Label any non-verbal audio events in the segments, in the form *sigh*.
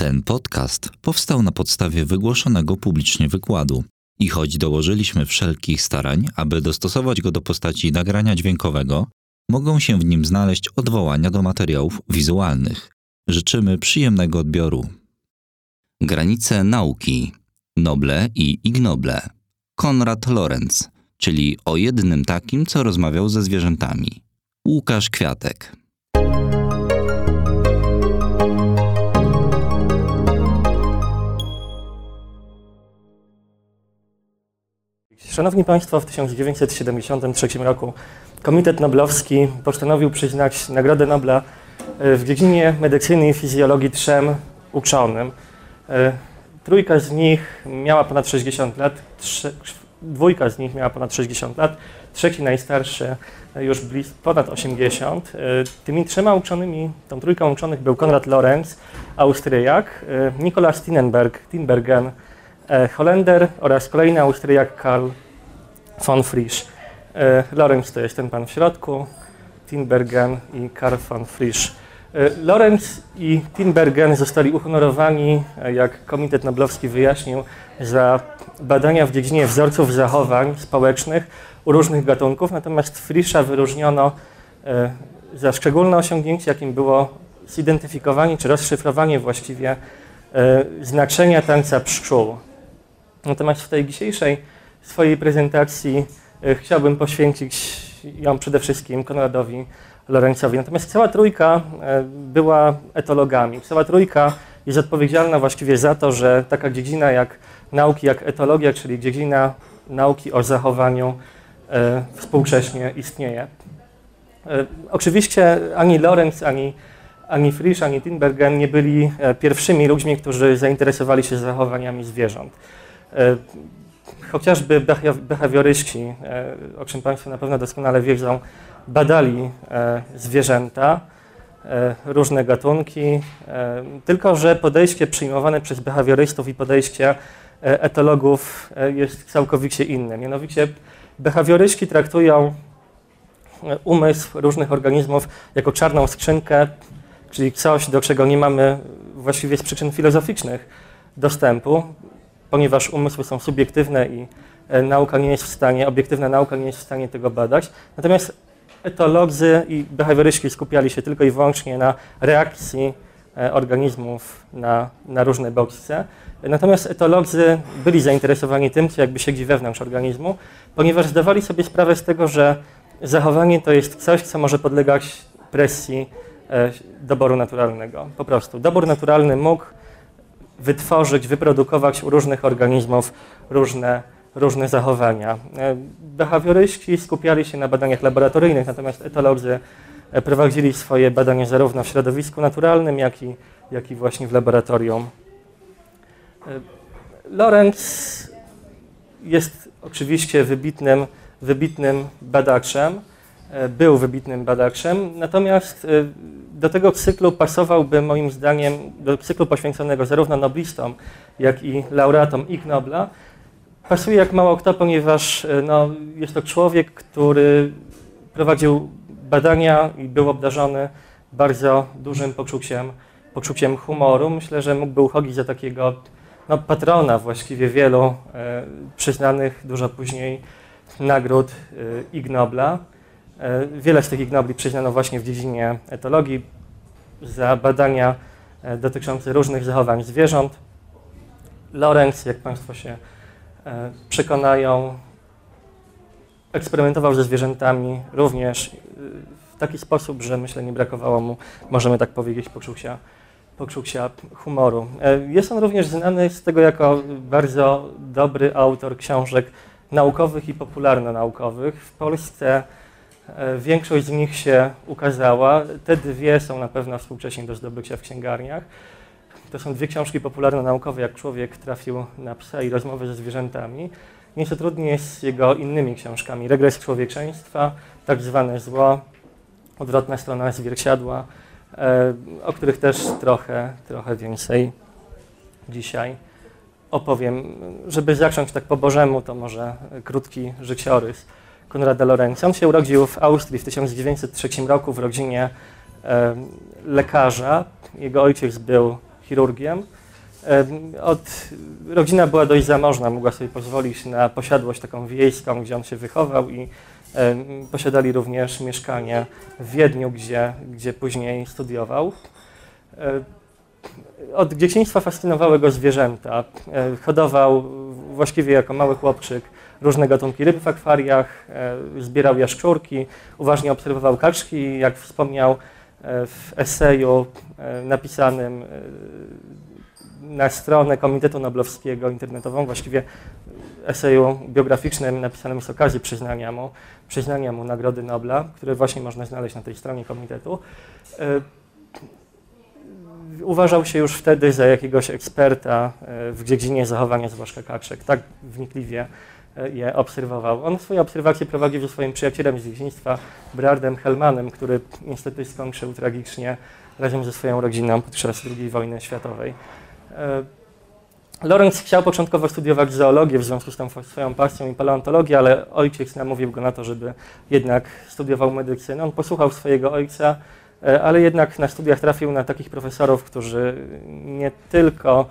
Ten podcast powstał na podstawie wygłoszonego publicznie wykładu i choć dołożyliśmy wszelkich starań, aby dostosować go do postaci nagrania dźwiękowego, mogą się w nim znaleźć odwołania do materiałów wizualnych. Życzymy przyjemnego odbioru. Granice nauki Noble i Ignoble Konrad Lorenz, czyli o jednym takim, co rozmawiał ze zwierzętami. Łukasz Kwiatek. Szanowni Państwo, w 1973 roku Komitet Noblowski postanowił przyznać Nagrodę Nobla e, w dziedzinie medycyny i fizjologii trzem uczonym. E, trójka z nich miała ponad 60 lat, trze, dwójka z nich miała ponad 60 lat, trzeci najstarszy e, już ponad 80. Tymi trzema uczonymi, tą trójką uczonych był Konrad Lorenz, Austriak, Nikolaus Tinenberg, Tinbergen, Holender oraz kolejny Austriak Karl von Frisch. E, Lorenz to jest ten pan w środku, Tinbergen i Karl von Frisch. E, Lorenz i Tinbergen zostali uhonorowani, e, jak Komitet Noblowski wyjaśnił, za badania w dziedzinie wzorców zachowań społecznych u różnych gatunków, natomiast Frischa wyróżniono za szczególne osiągnięcie, jakim było zidentyfikowanie czy rozszyfrowanie właściwie znaczenia tańca pszczół. Natomiast w tej dzisiejszej swojej prezentacji e, chciałbym poświęcić ją przede wszystkim Konradowi Lorenzowi. Natomiast cała trójka e, była etologami. Cała trójka jest odpowiedzialna właściwie za to, że taka dziedzina jak nauki, jak etologia, czyli dziedzina nauki o zachowaniu e, współcześnie istnieje. Oczywiście ani Lorenz, ani, ani Frisch, ani Tinbergen nie byli pierwszymi ludźmi, którzy zainteresowali się zachowaniami zwierząt chociażby behawioryści, e, o czym Państwo na pewno doskonale wiedzą, badali e, zwierzęta, e, różne gatunki, tylko że podejście przyjmowane przez behawiorystów i podejście etologów jest całkowicie inne. Mianowicie behawioryści traktują umysł różnych organizmów jako czarną skrzynkę, czyli coś, do czego nie mamy właściwie z przyczyn filozoficznych dostępu ponieważ umysły są subiektywne i e, nauka nie jest w stanie, obiektywna nauka nie jest w stanie tego badać. Natomiast etolodzy i behawioryści skupiali się tylko i wyłącznie na reakcji e, organizmów na, na różne bodźce. Natomiast etolodzy byli zainteresowani tym, co jakby siedzi wewnątrz organizmu, ponieważ zdawali sobie sprawę z tego, że zachowanie to jest coś, co może podlegać presji e, doboru naturalnego. Po prostu. Dobór naturalny mógł wytworzyć, wyprodukować u różnych organizmów różne, różne zachowania. E, behawioryści skupiali się na badaniach laboratoryjnych, natomiast etolodzy e, prowadzili swoje badania zarówno w środowisku naturalnym, jak i, jak i właśnie w laboratorium. E, Lorenz jest oczywiście wybitnym, wybitnym badaczem, był wybitnym badaczem, natomiast do tego cyklu pasowałby moim zdaniem, do cyklu poświęconego zarówno noblistom, jak i laureatom Ig Nobla, pasuje jak mało kto, ponieważ e, no, jest to człowiek, który prowadził badania i był obdarzony bardzo dużym poczuciem, poczuciem humoru. Myślę, że mógłby uchodzić za takiego no, patrona właściwie wielu e, przyznanych dużo później nagród e, Ig Nobla. E, wiele z tych ignobli przyznano właśnie w dziedzinie etologii za badania e, dotyczące różnych zachowań zwierząt. Lorenz, jak Państwo się e, przekonają, eksperymentował ze zwierzętami również w taki sposób, że myślę nie brakowało mu, możemy tak powiedzieć, poczucia, poczucia humoru. Jest on również znany z tego jako bardzo dobry autor książek naukowych i popularno-naukowych. W Polsce większość z nich się ukazała. Te dwie są na pewno współcześnie do zdobycia w księgarniach. To są dwie książki popularno-naukowe, jak człowiek trafił na psa i rozmowy ze zwierzętami. Nieco trudniej jest z jego innymi książkami. Regres człowieczeństwa, tak zwane zło, odwrotna strona zwierciadła, e, o których też trochę, trochę więcej dzisiaj opowiem. Żeby zacząć tak po Bożemu, to może krótki życiorys. Konrada Lorenza. On się urodził w Austrii w 1903 roku w rodzinie e, lekarza. Jego ojciec był chirurgiem. Od, rodzina była dość zamożna, mogła sobie pozwolić na posiadłość taką wiejską, gdzie on się wychował i posiadali również mieszkanie w Wiedniu, gdzie, gdzie później studiował. Od dzieciństwa fascynowały go zwierzęta. Hodował właściwie jako mały chłopczyk różne gatunki ryb w akwariach, zbierał jaszczurki, uważnie obserwował kaczki, jak wspomniał w eseju napisanym na stronę Komitetu Noblowskiego internetową, właściwie eseju biograficznym napisanym z okazji przyznania mu, przyznania mu Nagrody Nobla, które właśnie można znaleźć na tej stronie komitetu. E, uważał się już wtedy za jakiegoś eksperta e, w dziedzinie zachowania zwłaszcza kaczek. Tak wnikliwie e, je obserwował. On swoje obserwacje prowadził ze swoim przyjacielem z dzieciństwa, Brardem Hellmanem, który niestety skończył tragicznie razem ze swoją rodziną podczas II wojny światowej. E, Lorenz chciał początkowo studiować zoologię w związku z tą swoją pasją i paleontologię, ale ojciec namówił go na to, żeby jednak studiował medycynę. On posłuchał swojego ojca, e, ale jednak na studiach trafił na takich profesorów, którzy nie tylko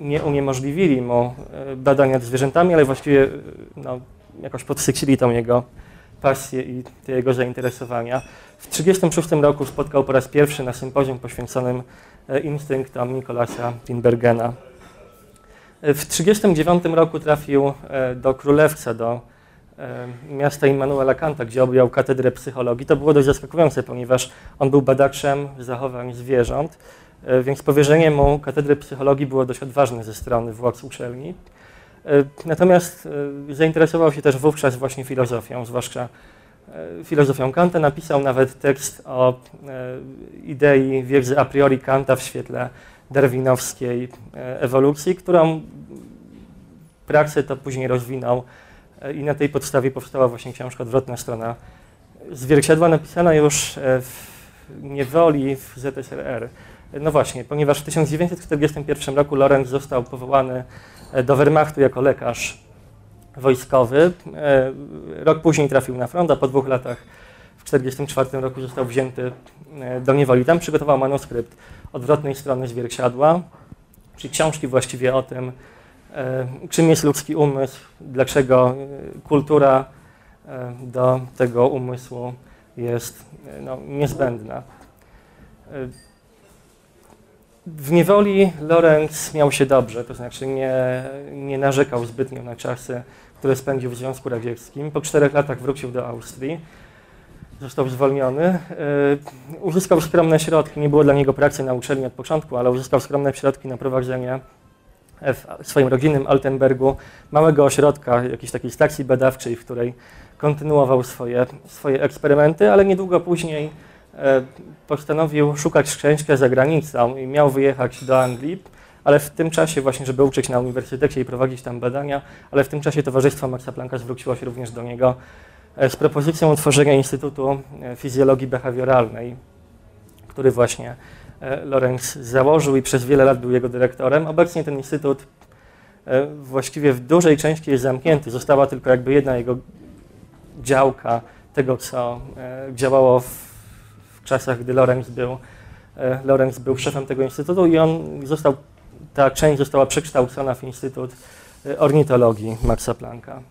nie uniemożliwili mu e, badania nad zwierzętami, ale właściwie no, jakoś podsycili tą jego pasję i te jego zainteresowania. W 1936 roku spotkał po raz pierwszy na sympozjum poświęconym E, instynktom Nikolasa Tinbergena. E, w 1939 roku trafił e, do Królewca, do miasta Immanuela Kanta, gdzie objął katedrę psychologii. To było dość zaskakujące, ponieważ on był badaczem zachowań zwierząt, więc powierzenie mu katedry psychologii było dość odważne ze strony władz uczelni. Natomiast zainteresował się też wówczas właśnie filozofią, zwłaszcza E, filozofią Kanta, napisał nawet tekst o e, idei wiedzy a priori Kanta w świetle darwinowskiej e, ewolucji, którą praksę to później rozwinął i na tej podstawie powstała właśnie książka Odwrotna strona zwierciadła, napisana już w niewoli w ZSRR. No właśnie, ponieważ w 1941 roku Lorenz został powołany do Wehrmachtu jako lekarz wojskowy. E, rok później trafił na front, a po dwóch latach w 1944 roku został wzięty e, do niewoli. Tam przygotował manuskrypt odwrotnej strony zwierciadła, czyli książki właściwie o tym, e, czym jest ludzki umysł, dlaczego kultura do tego umysłu jest no, niezbędna. W niewoli Lorenz miał się dobrze, to znaczy nie, nie narzekał zbytnio na czasy które spędził w Związku Radzieckim. Po czterech latach wrócił do Austrii. Został zwolniony. E, uzyskał skromne środki. Nie było dla niego pracy na uczelni od początku, ale uzyskał skromne środki na prowadzenie w swoim rodzinnym Altenbergu małego ośrodka, jakiejś takiej stacji badawczej, w której kontynuował swoje, swoje eksperymenty, ale niedługo później postanowił szukać szczęścia za granicą i miał wyjechać do Anglii ale w tym czasie właśnie, żeby uczyć na uniwersytecie i prowadzić tam badania, ale w tym czasie Towarzystwo Maxa Plancka zwróciło się również do niego e, z propozycją utworzenia Instytutu e, Fizjologii Behawioralnej, który właśnie e, Lorenz założył i przez wiele lat był jego dyrektorem. Obecnie ten instytut właściwie w dużej części jest zamknięty. Została tylko jakby jedna jego działka tego, co działało w czasach, gdy Lorenz był, Lorenz był szefem tego instytutu i on został ta część została przekształcona w Instytut e, Ornitologii Maxa Plancka.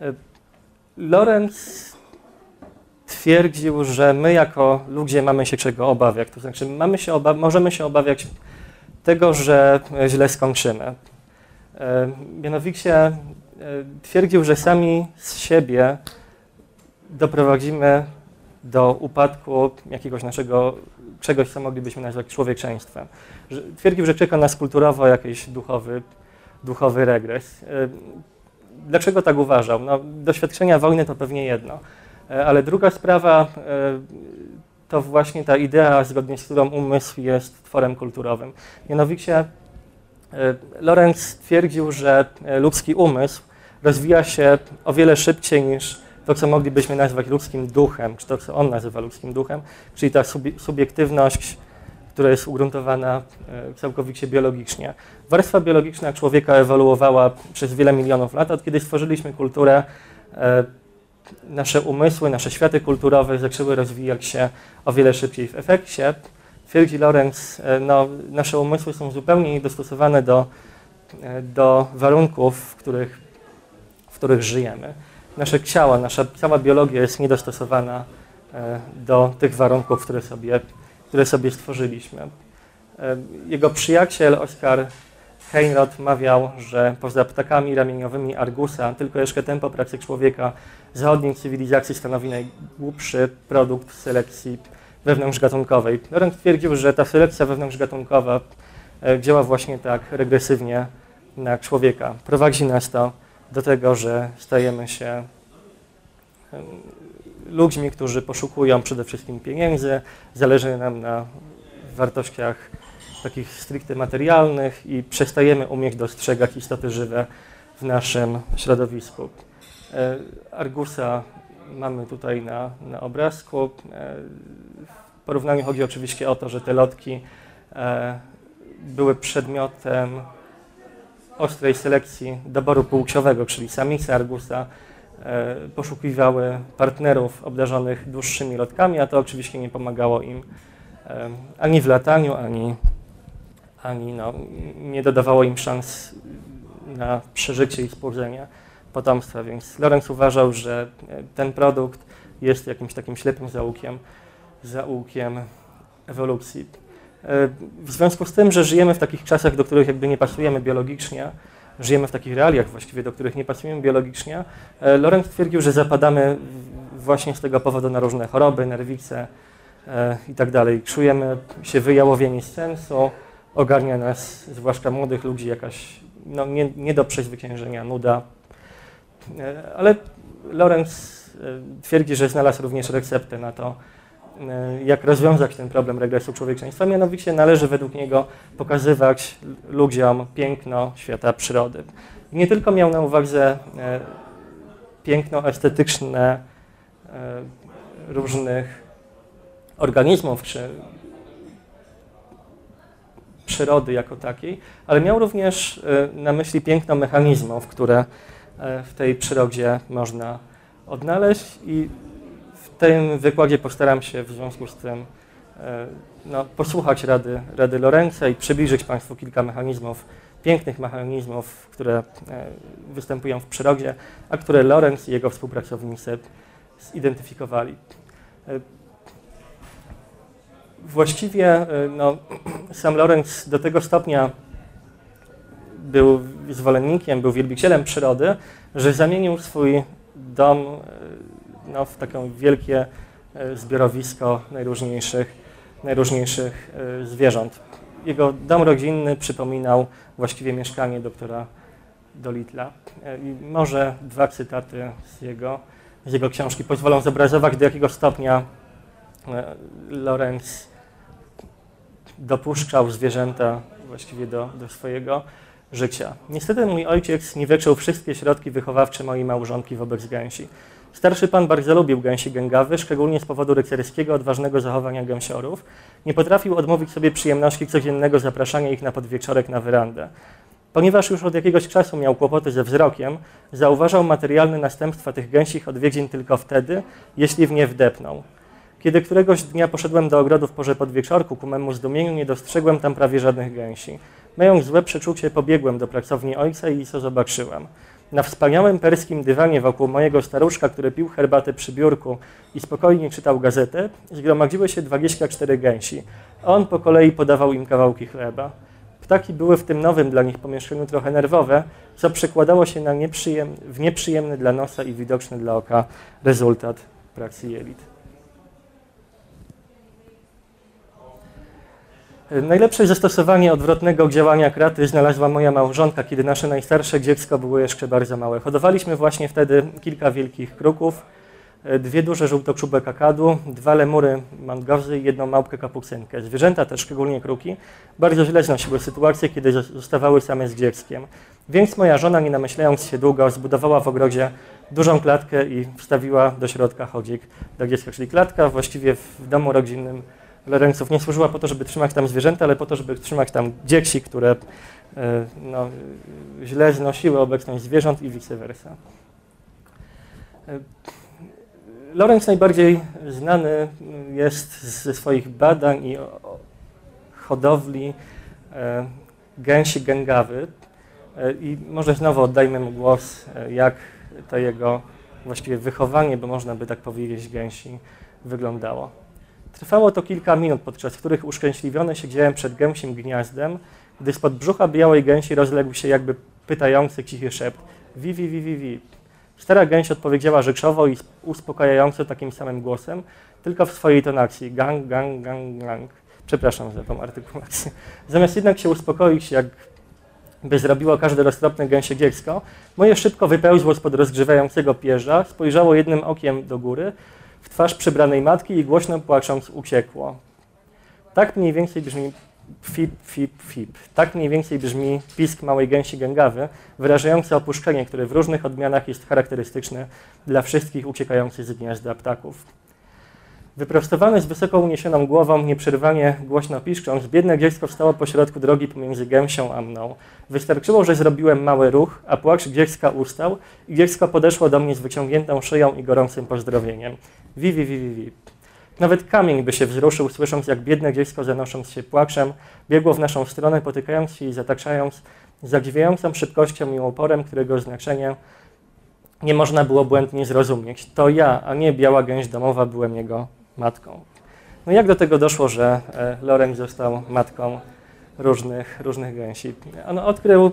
E, Lorenz twierdził, że my jako ludzie mamy się czego obawiać. To znaczy mamy się oba możemy się obawiać tego, że źle skończymy. E, mianowicie twierdził, że sami z siebie doprowadzimy do upadku jakiegoś naszego czegoś, co moglibyśmy nazwać człowieczeństwem. Twierdził, że czeka nas kulturowo jakiś duchowy, duchowy regres. E, dlaczego tak uważał? No, doświadczenia wojny to pewnie jedno, e, ale druga sprawa e, to właśnie ta idea, zgodnie z którą umysł jest tworem kulturowym. Mianowicie Lorenz twierdził, że ludzki umysł rozwija się o wiele szybciej niż to, co moglibyśmy nazwać ludzkim duchem, czy to, co on nazywa ludzkim duchem, czyli ta subiektywność, która jest ugruntowana e, całkowicie biologicznie. Warstwa biologiczna człowieka ewoluowała przez wiele milionów lat, od kiedy stworzyliśmy kulturę, e, nasze umysły, nasze światy kulturowe zaczęły rozwijać się o wiele szybciej. W efekcie twierdzi Lorenz, no, nasze umysły są zupełnie niedostosowane do, do warunków, w których, w których żyjemy. Nasze ciała, nasza cała biologia jest niedostosowana do tych warunków, które sobie, które sobie stworzyliśmy. Jego przyjaciel Oskar Heinrod mawiał, że poza ptakami ramieniowymi Argusa tylko jeszcze tempo pracy człowieka zachodniej cywilizacji stanowi najgłupszy produkt selekcji wewnątrzgatunkowej. Lorenz twierdził, że ta selekcja wewnątrzgatunkowa e, działa właśnie tak regresywnie na człowieka. Prowadzi nas to do tego, że stajemy się ludźmi, którzy poszukują przede wszystkim pieniędzy, zależy nam na wartościach takich stricte materialnych i przestajemy umieć dostrzegać istoty żywe w naszym środowisku. E, Argusa mamy tutaj na, na obrazku. E, w porównaniu chodzi oczywiście o to, że te lotki e, były przedmiotem ostrej selekcji doboru płciowego, czyli samice Argusa poszukiwały partnerów obdarzonych dłuższymi lotkami, a to oczywiście nie pomagało im ani w lataniu, ani ani no, nie dodawało im szans na przeżycie i spłodzenie potomstwa, więc Lorenz uważał, że ten produkt jest jakimś takim ślepym zaułkiem, zaułkiem ewolucji. W związku z tym, że żyjemy w takich czasach, do których jakby nie pasujemy biologicznie, żyjemy w takich realiach właściwie, do których nie pasujemy biologicznie, Lorenz twierdził, że zapadamy właśnie z tego powodu na różne choroby, nerwice e, i tak dalej. Czujemy się wyjałowieni z sensu, ogarnia nas, zwłaszcza młodych ludzi, jakaś no, nie, nie do przezwyciężenia nuda. E, ale Lorenz e, twierdzi, że znalazł również receptę na to, e, jak rozwiązać ten problem regresu człowieczeństwa. Mianowicie należy według niego pokazywać ludziom piękno świata przyrody. Nie tylko miał na uwadze piękno estetyczne różnych organizmów czy przyrody jako takiej, ale miał również e, na myśli piękno mechanizmów, które e, w tej przyrodzie można odnaleźć i tym wykładzie postaram się w związku z tym e, no, posłuchać rady, rady Lorenza i przybliżyć Państwu kilka mechanizmów, pięknych mechanizmów, które występują w przyrodzie, a które Lorenz i jego współpracownicy zidentyfikowali. Właściwie y, no, *clears throat* sam Lorenz do tego stopnia był zwolennikiem, był wielbicielem przyrody, że zamienił swój dom no, w takie wielkie y, zbiorowisko najróżniejszych, najróżniejszych zwierząt. Jego dom rodzinny przypominał właściwie mieszkanie doktora Dolitla. I może dwa cytaty z jego, z jego książki pozwolą zobrazować, do jakiego stopnia Lorenz dopuszczał zwierzęta właściwie do, do swojego życia. Niestety mój ojciec nie wyczuł wszystkie środki wychowawcze mojej małżonki wobec gęsi. Starszy pan bardzo lubił gęsi gęgawy, szczególnie z powodu rycerskiego, odważnego zachowania gęsiorów. Nie potrafił odmówić sobie przyjemności codziennego zapraszania ich na podwieczorek na werandę. Ponieważ już od jakiegoś czasu miał kłopoty ze wzrokiem, zauważał materialne następstwa tych gęsich odwiedzin tylko wtedy, jeśli w nie wdepnął. Kiedy któregoś dnia poszedłem do ogrodu w porze podwieczorku, ku memu zdumieniu nie dostrzegłem tam prawie żadnych gęsi. Mając złe przeczucie, pobiegłem do pracowni ojca i co zobaczyłem. Na wspaniałym perskim dywanie wokół mojego staruszka, który pił herbatę przy biurku i spokojnie czytał gazetę, zgromadziły się 24 gęsi. On po kolei podawał im kawałki chleba. Ptaki były w tym nowym dla nich pomieszczeniu trochę nerwowe, co przekładało się na nieprzyjem, w nieprzyjemny dla nosa i widoczny dla oka rezultat pracy jelit. Najlepsze zastosowanie odwrotnego działania kraty znalazła moja małżonka, kiedy nasze najstarsze dziecko było jeszcze bardzo małe. Hodowaliśmy właśnie wtedy kilka wielkich kruków, dwie duże żółtokrzube kakadu, dwa lemury mangozy i jedną małpkę kapucynkę. Zwierzęta, też szczególnie kruki, bardzo źle znosiły sytuację, kiedy zostawały same z dzieckiem. Więc moja żona, nie namyślając się długo, zbudowała w ogrodzie dużą klatkę i wstawiła do środka chodzik do dziecka, czyli klatka właściwie w domu rodzinnym Lorenców nie służyła po to, żeby trzymać tam zwierzęta, ale po to, żeby trzymać tam dzieci, które e, no, źle znosiły obecność zwierząt i vice versa. E, Lorenz najbardziej znany jest ze swoich badań i hodowli e, gęsi gęgawy. I może znowu oddajmy mu głos, jak to jego właściwie wychowanie, bo można by tak powiedzieć, gęsi wyglądało. Trwało to kilka minut, podczas których uszczęśliwiony siedziałem przed gęsim gniazdem, gdy spod brzucha białej gęsi rozległ się jakby pytający cichy szept. Wi, wi, wi, wi, wi. Stara gęś odpowiedziała rzeczowo i uspokajająco takim samym głosem, tylko w swojej tonacji. Gang, gang, gang, gang. Przepraszam za tą artykulację. Zamiast jednak się uspokoić, jak by zrobiło każde roztropne gęsie dziecko, moje szybko wypełzło spod rozgrzewającego pierza, spojrzało jednym okiem do góry, w twarz przybranej matki i głośno płacząc uciekło. Tak mniej więcej brzmi fip, fip, fip. Tak mniej więcej brzmi pisk małej gęsi gęgawy, wyrażający opuszczenie, które w różnych odmianach jest charakterystyczne dla wszystkich uciekających z gniazda ptaków. Wyprostowane z wysoko uniesioną głową, nieprzerwanie głośno piszcząc, biedne dziecko wstało pośrodku drogi pomiędzy gęsią a mną. Wystarczyło, że zrobiłem mały ruch, a płacz dziecka ustał i dziecko podeszło do mnie z wyciągniętą szyją i gorącym pozdrowieniem. Wi, wi, wi, wi, wi. Nawet kamień by się wzruszył, słysząc jak biedne dziecko zanosząc się płaczem, biegło w naszą stronę, potykając się i zataczając zadziwiającą szybkością i uporem, którego znaczenie nie można było błędnie zrozumieć. To ja, a nie biała gęś domowa, byłem jego matką. No jak do tego doszło, że e, Lorenz został matką różnych, różnych gęsi? On odkrył e,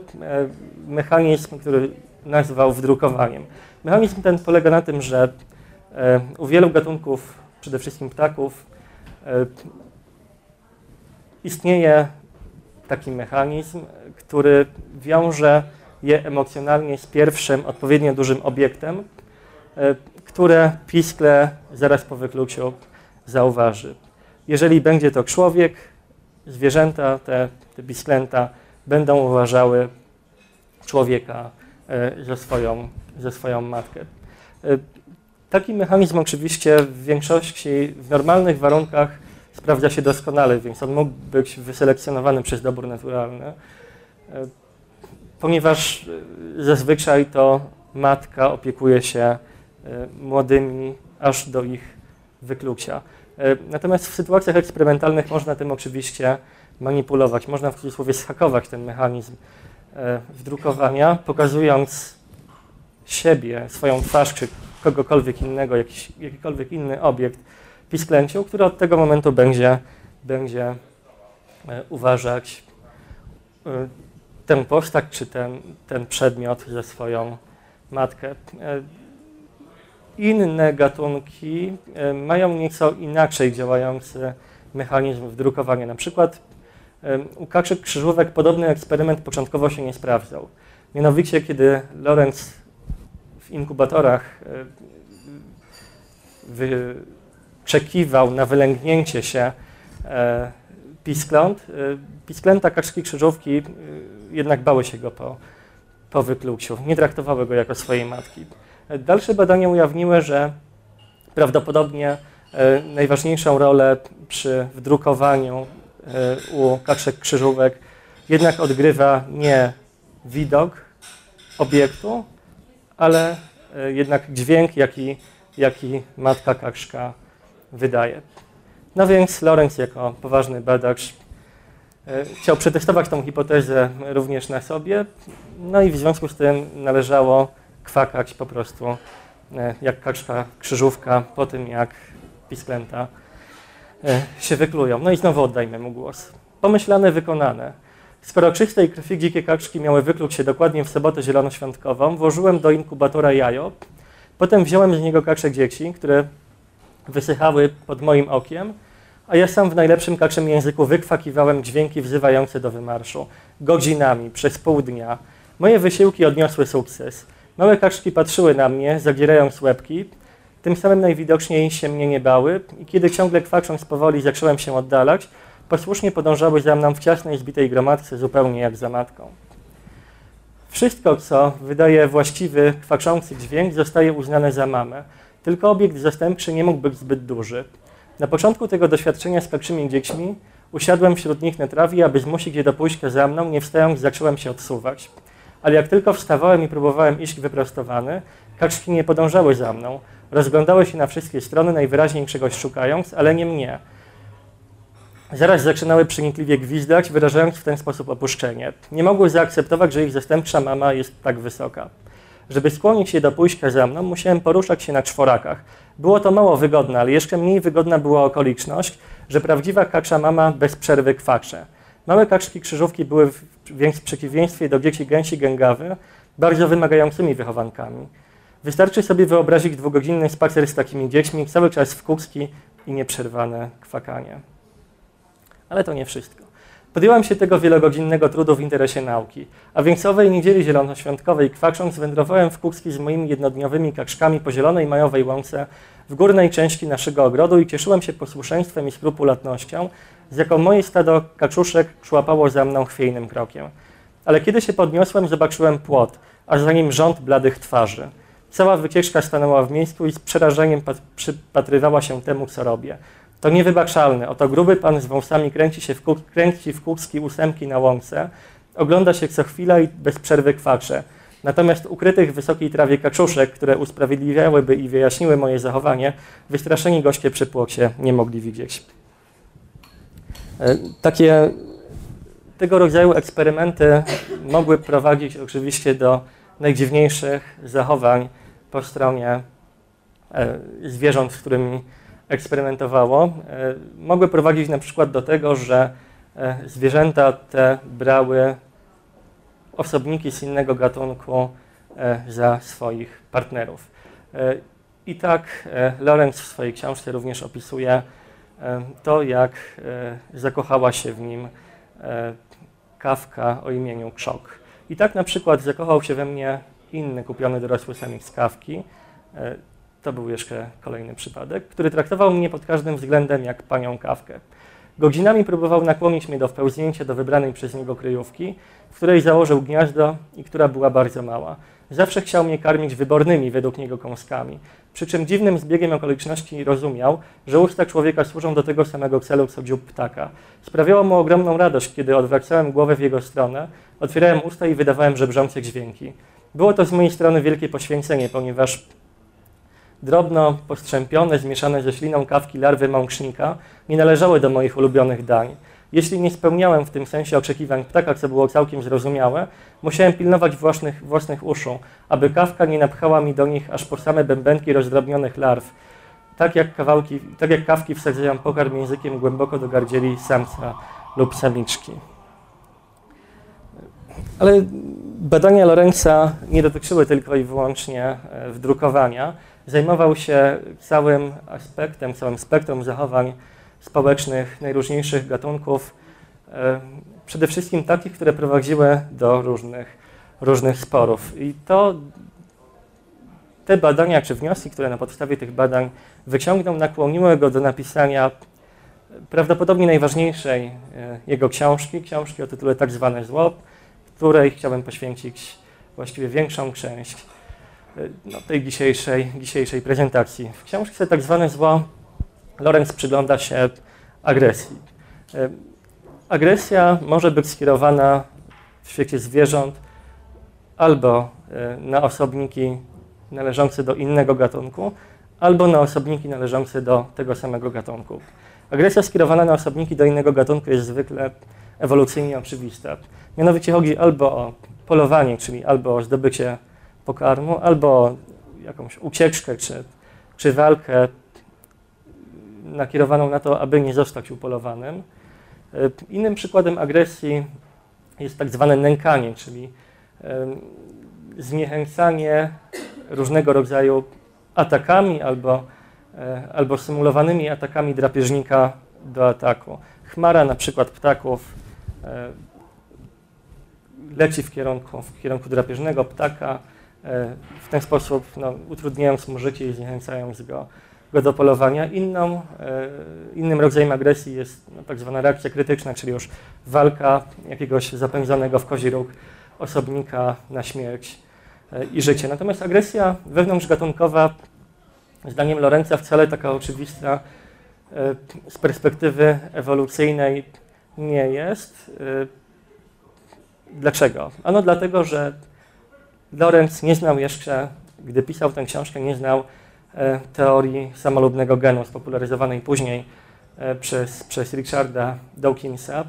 mechanizm, który nazwał wdrukowaniem. Mechanizm ten polega na tym, że e, u wielu gatunków, przede wszystkim ptaków, istnieje taki mechanizm, który wiąże je emocjonalnie z pierwszym, odpowiednio dużym obiektem, które piskle zaraz po wykluciu zauważy. Jeżeli będzie to człowiek, zwierzęta, te, te pisklęta będą uważały człowieka e, za swoją, za swoją matkę. E, taki mechanizm oczywiście w większości, w normalnych warunkach sprawdza się doskonale, więc on mógł być wyselekcjonowany przez dobór naturalny, e, ponieważ zazwyczaj to matka opiekuje się młodymi aż do ich wyklucia. E, natomiast w sytuacjach eksperymentalnych można tym oczywiście manipulować. Można w cudzysłowie schakować ten mechanizm e, wdrukowania, pokazując siebie, swoją twarz, czy kogokolwiek innego, jakiś, jakikolwiek inny obiekt pisklęciu, który od tego momentu będzie, będzie e, uważać tę postać, czy ten, ten przedmiot ze swoją matkę. Inne gatunki e, mają nieco inaczej działający mechanizm wdrukowania. Na przykład e, u kaczek krzyżówek podobny eksperyment początkowo się nie sprawdzał. Mianowicie, kiedy Lorenz w inkubatorach e, wyczekiwał na wylęgnięcie się piskląt, pisklęta kaczki krzyżówki jednak bały się go po, po wykluciu, nie traktowały go jako swojej matki. Dalsze badania ujawniły, że prawdopodobnie e, najważniejszą rolę przy wdrukowaniu e, u kaczek krzyżówek jednak odgrywa nie widok obiektu, ale e, jednak dźwięk, jaki, jaki matka kaczka wydaje. No więc Lorenz jako poważny badacz chciał przetestować tą hipotezę również na sobie, no i w związku z tym należało kwakać po prostu e, jak kaczka krzyżówka po tym, jak pisklęta e, się wyklują. No i znowu oddajmy mu głos. Pomyślane, wykonane. Skoro czystej krwi dzikie kaczki miały wykluć się dokładnie w sobotę zielonoświątkową, włożyłem do inkubatora jajo, potem wziąłem z niego kaczek dzieci, które wysychały pod moim okiem, a ja sam w najlepszym kaczym języku wykwakiwałem dźwięki wzywające do wymarszu. Godzinami, przez pół dnia. Moje wysiłki odniosły sukces. Małe kaczki patrzyły na mnie, zagierając łebki. Tym samym najwidoczniej się mnie nie bały i kiedy ciągle kwacząc powoli zacząłem się oddalać, posłusznie podążały za mną w ciasnej, zbitej gromadce, zupełnie jak za matką. Wszystko, co wydaje właściwy, kwaczący dźwięk, zostaje uznane za mamę. Tylko obiekt zastępczy nie mógł być zbyt duży. Na początku tego doświadczenia z kakrzymi dziećmi usiadłem wśród nich na trawie, aby zmusić je do pójścia za mną, nie wstając zacząłem się odsuwać ale jak tylko wstawałem i próbowałem iść wyprostowany, kaczki nie podążały za mną. Rozglądały się na wszystkie strony, najwyraźniej czegoś szukając, ale nie mnie. zaraz zaczynały przenikliwie gwizdać, wyrażając w ten sposób opuszczenie. Nie mogły zaakceptować, że ich zastępcza mama jest tak wysoka. Żeby skłonić je do pójścia za mną, musiałem poruszać się na czworakach. Było to mało wygodne, ale jeszcze mniej wygodna była okoliczność, że prawdziwa kaksza mama bez przerwy kwacze. Małe kaczki krzyżówki były w, w przeciwieństwie do dzieci gęsi gęgawy bardzo wymagającymi wychowankami. Wystarczy sobie wyobrazić dwugodzinny spacer z takimi dziećmi, cały czas w kucki i nieprzerwane kwakanie. Ale to nie wszystko. Podjąłem się tego wielogodzinnego trudu w interesie nauki, a więc owej niedzieli zielonoświątkowej kwacząc wędrowałem w Kucki z moimi jednodniowymi kaczkami po zielonej majowej łące w górnej części naszego ogrodu i cieszyłem się posłuszeństwem i skrupulatnością, z jaką moje stado kaczuszek szłapało za mną chwiejnym krokiem. Ale kiedy się podniosłem, zobaczyłem płot, a za nim rząd bladych twarzy. Cała wycieczka stanęła w miejscu i z przerażeniem przypatrywała się temu, co robię. To niewybaczalne. Oto gruby pan z wąsami kręci się w, kół, kręci w ósemki na łące, ogląda się co chwila i bez przerwy kwacze. Natomiast ukrytych w wysokiej trawie kaczuszek, które usprawiedliwiałyby i wyjaśniły moje zachowanie, wystraszeni goście przy płocie nie mogli widzieć. E, takie tego rodzaju eksperymenty mogły prowadzić oczywiście do najdziwniejszych zachowań po stronie e, zwierząt, z którymi eksperymentowało, e, mogły prowadzić na przykład do tego, że zwierzęta te brały osobniki z innego gatunku za swoich partnerów. I tak Lorenz w swojej książce również opisuje to, jak zakochała się w nim kawka o imieniu Krzok. I tak na przykład zakochał się we mnie inny kupiony dorosły samik z kawki. To był jeszcze kolejny przypadek, który traktował mnie pod każdym względem jak panią kawkę. Godzinami próbował nakłonić mnie do wpełznięcia do wybranej przez niego kryjówki, w której założył gniazdo i która była bardzo mała. Zawsze chciał mnie karmić wybornymi według niego kąskami, przy czym dziwnym zbiegiem okoliczności rozumiał, że usta człowieka służą do tego samego celu, co dziób ptaka. Sprawiało mu ogromną radość, kiedy odwracałem głowę w jego stronę, otwierałem usta i wydawałem żebrzące dźwięki. Było to z mojej strony wielkie poświęcenie, ponieważ drobno postrzępione, zmieszane ze śliną kawki larwy mącznika nie należały do moich ulubionych dań. Jeśli nie spełniałem w tym sensie oczekiwań ptaka, co było całkiem zrozumiałe, musiałem pilnować własnych, własnych uszu, aby kawka nie napchała mi do nich aż po same bębenki rozdrobnionych larw, tak jak, kawałki, tak jak kawki wsadzają pokarm językiem głęboko do gardzieli samca lub samiczki. Ale badania Lorenza nie dotyczyły tylko i wyłącznie e, wdrukowania. Zajmował się całym aspektem, całym spektrum zachowań społecznych najróżniejszych gatunków, e, przede wszystkim takich, które prowadziły do różnych, różnych sporów. I to te badania czy wnioski, które na podstawie tych badań wyciągnął, nakłoniły go do napisania prawdopodobnie najważniejszej e, jego książki, książki o tytule Tak zwane zło, której chciałbym poświęcić właściwie większą część no, tej dzisiejszej, dzisiejszej prezentacji. W książce Tak zwane zło Lorenz przygląda się agresji. E, agresja może być skierowana w świecie zwierząt albo e, na osobniki należące do innego gatunku, albo na osobniki należące do tego samego gatunku. Agresja skierowana na osobniki do innego gatunku jest zwykle ewolucyjnie oczywista. Mianowicie chodzi albo o polowanie, czyli albo o zdobycie pokarmu, albo jakąś ucieczkę czy, czy walkę nakierowaną na to, aby nie zostać upolowanym. E, innym przykładem agresji jest tak zwane nękanie, czyli zniechęcanie różnego rodzaju atakami albo, e, albo symulowanymi atakami drapieżnika do ataku. Chmara na przykład ptaków e, leci w kierunku, w kierunku drapieżnego ptaka, w ten sposób no, utrudniając mu życie i zniechęcając go go do polowania. Inną, e, innym rodzajem agresji jest no, tak zwana reakcja krytyczna, czyli już walka jakiegoś zapędzonego w kozi róg osobnika na śmierć e, i życie. Natomiast agresja wewnątrzgatunkowa, zdaniem Lorenza, wcale taka oczywista e, z perspektywy ewolucyjnej nie jest. Dlaczego? Ano dlatego, że Lorenz nie znał jeszcze, gdy pisał tę książkę, nie znał E, teorii samolubnego genu, spopularyzowanej później e, przez, przez Richarda Dawkinsa.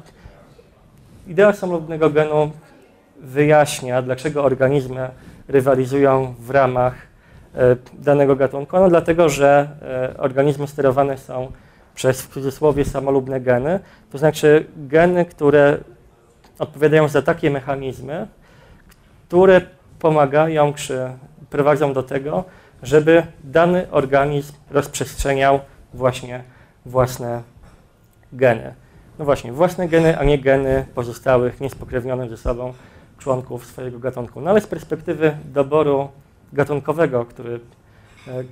Idea samolubnego genu wyjaśnia, dlaczego organizmy rywalizują w ramach e, danego gatunku. No dlatego, że organizmy sterowane są przez w cudzysłowie samolubne geny, to znaczy geny, które odpowiadają za takie mechanizmy, które pomagają czy prowadzą do tego, żeby dany organizm rozprzestrzeniał właśnie własne geny. No właśnie, własne geny, a nie geny pozostałych, niespokrewnionych ze sobą członków swojego gatunku. No ale z perspektywy doboru gatunkowego, który, e,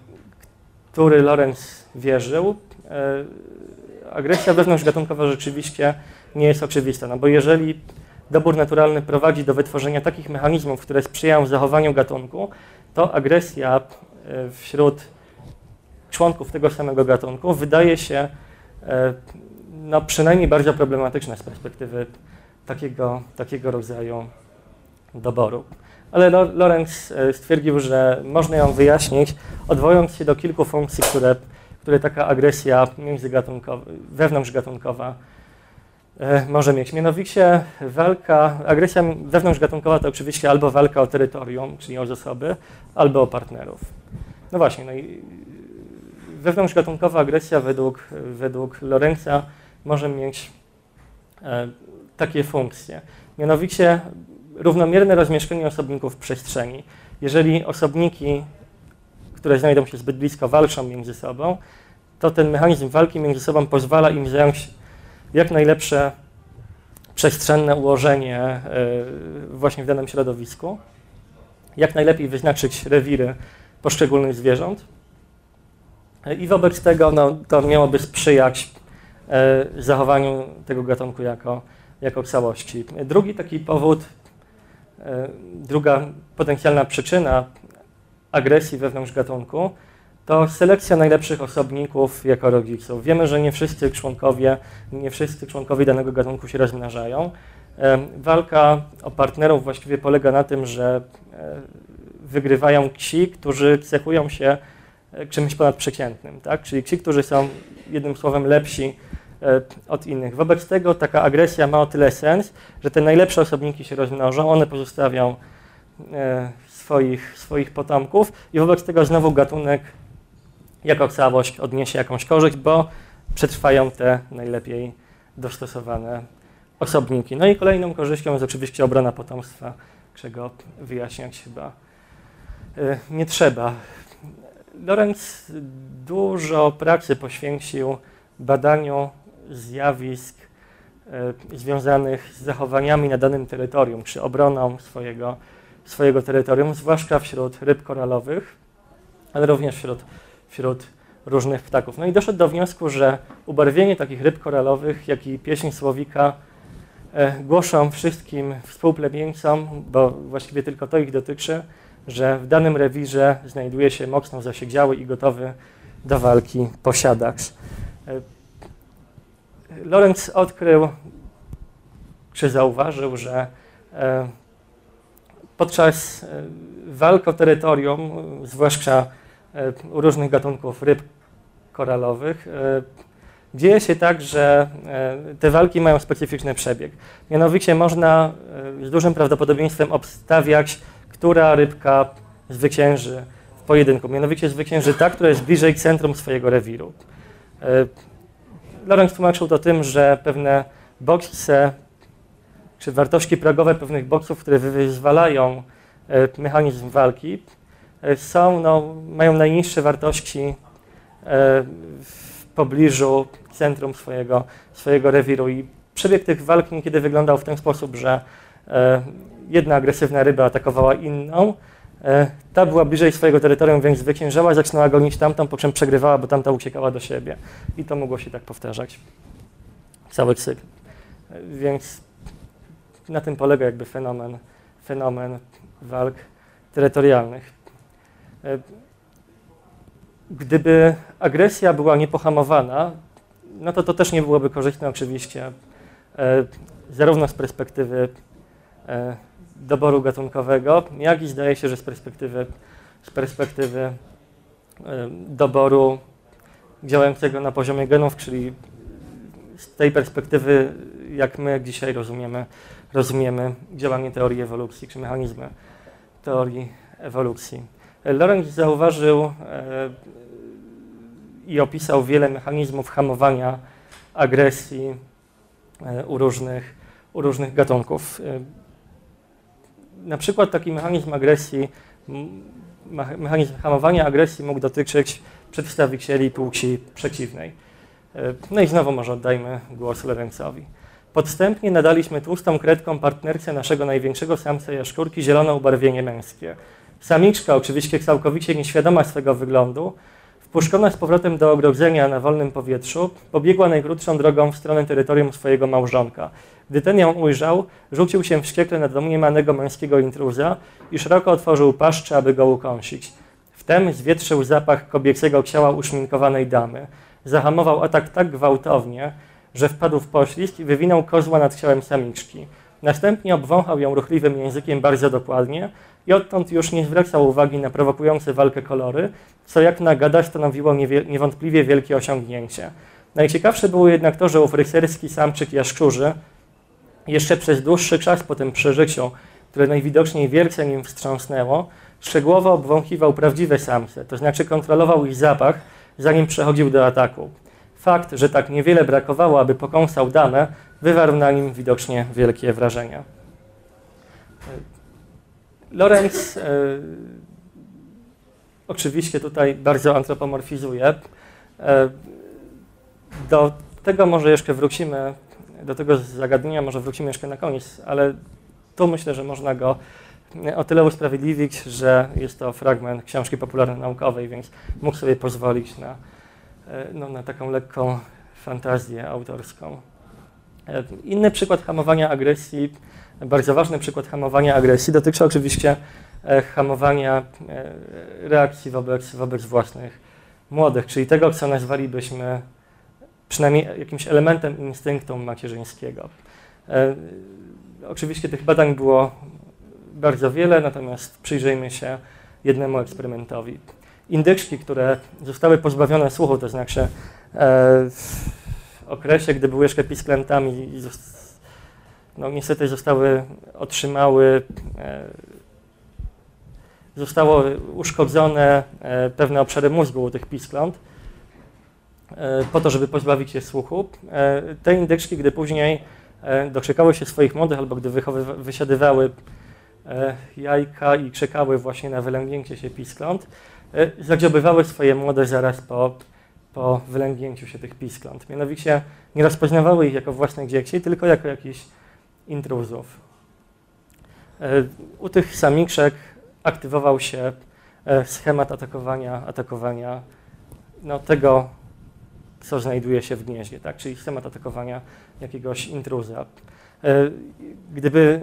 który Lorenz wierzył, e, agresja wewnątrzgatunkowa rzeczywiście nie jest oczywista, no bo jeżeli dobór naturalny prowadzi do wytworzenia takich mechanizmów, które sprzyjają zachowaniu gatunku, to agresja e, wśród członków tego samego gatunku wydaje się no, przynajmniej bardzo problematyczna z perspektywy takiego, takiego rodzaju doboru. Ale Lorenz e, stwierdził, że można ją wyjaśnić, odwołując się do kilku funkcji, które, które taka agresja międzygatunkowa, wewnątrzgatunkowa e, może mieć. Mianowicie walka, agresja wewnątrzgatunkowa to oczywiście albo walka o terytorium, czyli o zasoby, albo o partnerów. No właśnie, no i wewnątrzgatunkowa agresja według, według Lorenza może mieć e, takie funkcje. Mianowicie równomierne rozmieszczenie osobników w przestrzeni. Jeżeli osobniki, które znajdą się zbyt blisko, walczą między sobą, to ten mechanizm walki między sobą pozwala im zająć jak najlepsze przestrzenne ułożenie e, właśnie w danym środowisku, jak najlepiej wyznaczyć rewiry poszczególnych zwierząt. E, I wobec tego no, to miałoby sprzyjać e, zachowaniu tego gatunku jako, jako całości. Drugi taki powód druga potencjalna przyczyna agresji wewnątrz gatunku to selekcja najlepszych osobników jako rodziców. Wiemy, że nie wszyscy członkowie, nie wszyscy członkowie danego gatunku się rozmnażają. E, walka o partnerów właściwie polega na tym, że e, wygrywają ci, którzy cechują się czymś ponadprzeciętnym, tak? czyli ci, którzy są jednym słowem lepsi E, od innych. Wobec tego taka agresja ma o tyle sens, że te najlepsze osobniki się rozmnożą, one pozostawią e, swoich, swoich potomków i wobec tego znowu gatunek jako całość odniesie jakąś korzyść, bo przetrwają te najlepiej dostosowane osobniki. No i kolejną korzyścią jest oczywiście obrona potomstwa, czego wyjaśniać chyba e, nie trzeba. Lorenz dużo pracy poświęcił badaniu zjawisk e, związanych z zachowaniami na danym terytorium, czy obroną swojego, swojego terytorium, zwłaszcza wśród ryb koralowych, ale również wśród, wśród różnych ptaków. No i doszedł do wniosku, że ubarwienie takich ryb koralowych, jak i pieśń słowika e, głoszą wszystkim współplemieńcom, bo właściwie tylko to ich dotyczy, że w danym rewirze znajduje się mocno zasiedziały i gotowy do walki posiadacz. E, Lorenz odkrył, czy zauważył, że e, podczas walk o terytorium, zwłaszcza różnych gatunków ryb koralowych, dzieje się tak, że te walki mają specyficzny przebieg. Mianowicie można z dużym prawdopodobieństwem obstawiać, która rybka zwycięży w pojedynku. Mianowicie zwycięży ta, która jest bliżej centrum swojego rewiru. Lorenz tłumaczył to tym, że pewne bodźce czy wartości progowe pewnych bodźców, które wyzwalają e, mechanizm walki, e, są, no, mają najniższe wartości e, w pobliżu centrum swojego, swojego rewiru. I przebieg tych walk niekiedy wyglądał w ten sposób, że jedna agresywna ryba atakowała inną, E, ta była bliżej swojego terytorium, więc zwyciężała, zaczynała gonić tamtą, po czym przegrywała, bo tamta uciekała do siebie. I to mogło się tak powtarzać. Cały cykl. E, więc na tym polega jakby fenomen, fenomen walk terytorialnych. E, gdyby agresja była niepohamowana, no to to też nie byłoby korzystne oczywiście, zarówno z perspektywy doboru gatunkowego, jak i zdaje się, że z perspektywy, z perspektywy doboru działającego na poziomie genów, czyli z tej perspektywy, jak my dzisiaj rozumiemy, rozumiemy działanie teorii ewolucji, czy mechanizmy teorii ewolucji. Lorenz zauważył e, i opisał wiele mechanizmów hamowania agresji e, u różnych, u różnych gatunków. E, na przykład taki mechanizm agresji, mechanizm hamowania agresji mógł dotyczyć przedstawicieli płci przeciwnej. No i znowu może oddajmy głos Lorenzowi. Podstępnie nadaliśmy tłustą kredką partnerce naszego największego samca jaszczurki zielone ubarwienie męskie. Samiczka, oczywiście całkowicie nieświadoma swego wyglądu, wpuszczona z powrotem do ogrodzenia na wolnym powietrzu, pobiegła najkrótszą drogą w stronę terytorium swojego małżonka. Gdy ten ją ujrzał, rzucił się wściekle na domniemanego męskiego intruza i szeroko otworzył paszczę, aby go ukąsić. Wtem zwietrzył zapach kobiecego ciała uszminkowanej damy. Zahamował atak tak gwałtownie, że wpadł w poślizg i wywinął kozła nad ciałem samiczki. Następnie obwąchał ją ruchliwym językiem bardzo dokładnie i odtąd już nie zwracał uwagi na prowokujące walkę kolory, co jak na gada stanowiło niewątpliwie wielkie osiągnięcie. Najciekawsze było jednak to, że ów rycerski samczyk jaszczurzy jeszcze przez dłuższy czas po tym przeżyciu, które najwidoczniej wielce nim wstrząsnęło, szczegółowo obwąchiwał prawdziwe samce, to znaczy kontrolował ich zapach, zanim przechodził do ataku. Fakt, że tak niewiele brakowało, aby pokąsał damę, wywarł na nim widocznie wielkie wrażenie. Lorenz e, oczywiście tutaj bardzo antropomorfizuje. E, do tego może jeszcze wrócimy, do tego zagadnienia może wrócimy jeszcze na koniec, ale tu myślę, że można go o tyle usprawiedliwić, że jest to fragment książki popularno-naukowej, więc mógł sobie pozwolić na, e, no, na taką lekką fantazję autorską. E, inny przykład hamowania agresji, bardzo ważny przykład hamowania agresji, dotyczy oczywiście e, hamowania reakcji wobec, wobec własnych młodych, czyli tego, co nazwalibyśmy przynajmniej jakimś elementem instynktu macierzyńskiego. Oczywiście tych badań było bardzo wiele, natomiast przyjrzyjmy się jednemu eksperymentowi. Indyczki, które zostały pozbawione słuchu, to znaczy e, w okresie, gdy były jeszcze pisklętami, no niestety zostały, otrzymały, e, zostało uszkodzone e, pewne obszary mózgu u tych piskląt, po to, żeby pozbawić je słuchu. Te indyczki, gdy później doczekały się swoich młodych albo gdy wysiadywały E, jajka i czekały właśnie na wylęgnięcie się piskląt, e, zadziobywały swoje młode zaraz po, po wylęgnięciu się tych piskląt. Mianowicie nie rozpoznawały ich jako własnych dzieci, tylko jako jakichś intruzów. E, u tych samiczek aktywował się schemat atakowania, atakowania no, tego, co znajduje się w gnieździe, tak? czyli schemat atakowania jakiegoś intruza. Gdyby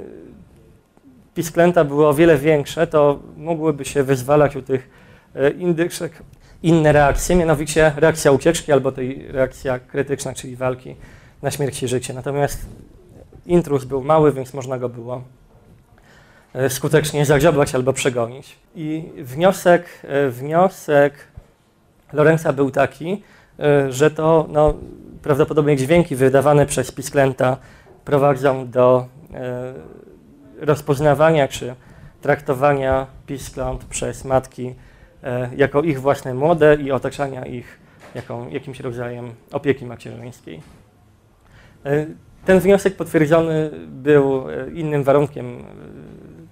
pisklęta były o wiele większe, to mogłyby się wyzwalać u tych e, indyczek inne reakcje, mianowicie reakcja ucieczki albo tej reakcja krytyczna, czyli walki na śmierć i życie. Natomiast intruz był mały, więc można go było e, skutecznie zagrzeblać albo przegonić. I wniosek, e, wniosek Lorenza był taki, że to no, prawdopodobnie dźwięki wydawane przez pisklęta prowadzą do rozpoznawania czy traktowania piskląt przez matki e, jako ich własne młode i otaczania ich jaką, jakimś rodzajem opieki macierzyńskiej. E, ten wniosek potwierdzony był e, innym warunkiem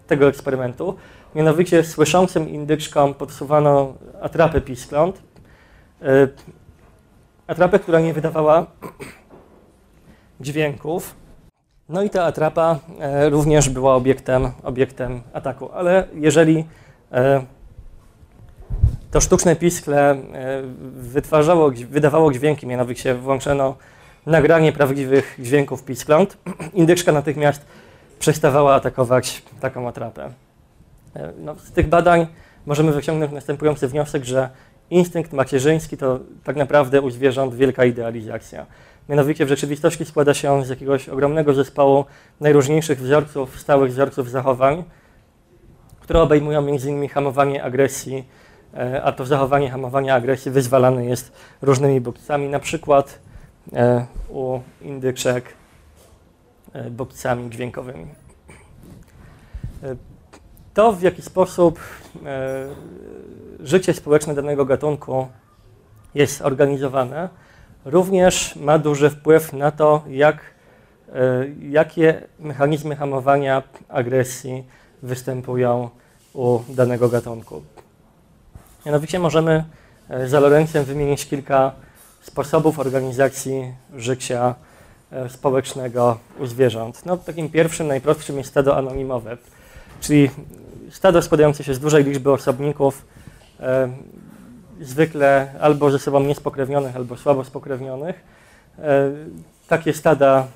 tego eksperymentu, mianowicie słyszącym indyczkom podsuwano atrapę piskląt, atrapę, która nie wydawała *clears throat* dźwięków, no i ta atrapa e, również była obiektem, obiektem ataku, ale jeżeli e, to sztuczne piskle e, wytwarzało, wydawało dźwięki, mianowicie włączono nagranie prawdziwych dźwięków piskląt, *clears throat* indyczka natychmiast przestawała atakować taką atrapę. No, z tych badań możemy wyciągnąć następujący wniosek, że instynkt macierzyński to tak naprawdę u zwierząt wielka idealizacja. Mianowicie w rzeczywistości składa się on z jakiegoś ogromnego zespołu najróżniejszych wzorców, stałych wzorców zachowań, które obejmują m.in. hamowanie agresji, e, a to zachowanie hamowania agresji wyzwalane jest różnymi bodźcami, na przykład u indyczek bodźcami dźwiękowymi. To, w jaki sposób życie społeczne danego gatunku jest organizowane, również ma duży wpływ na to, jak, jakie mechanizmy hamowania agresji występują u danego gatunku. Mianowicie możemy e, za Lorencem wymienić kilka sposobów organizacji życia e, społecznego u zwierząt. No, takim pierwszym, najprostszym jest stado anonimowe, czyli stado składające się z dużej liczby osobników, e, zwykle albo ze sobą niespokrewnionych, albo słabo spokrewnionych. E, takie stada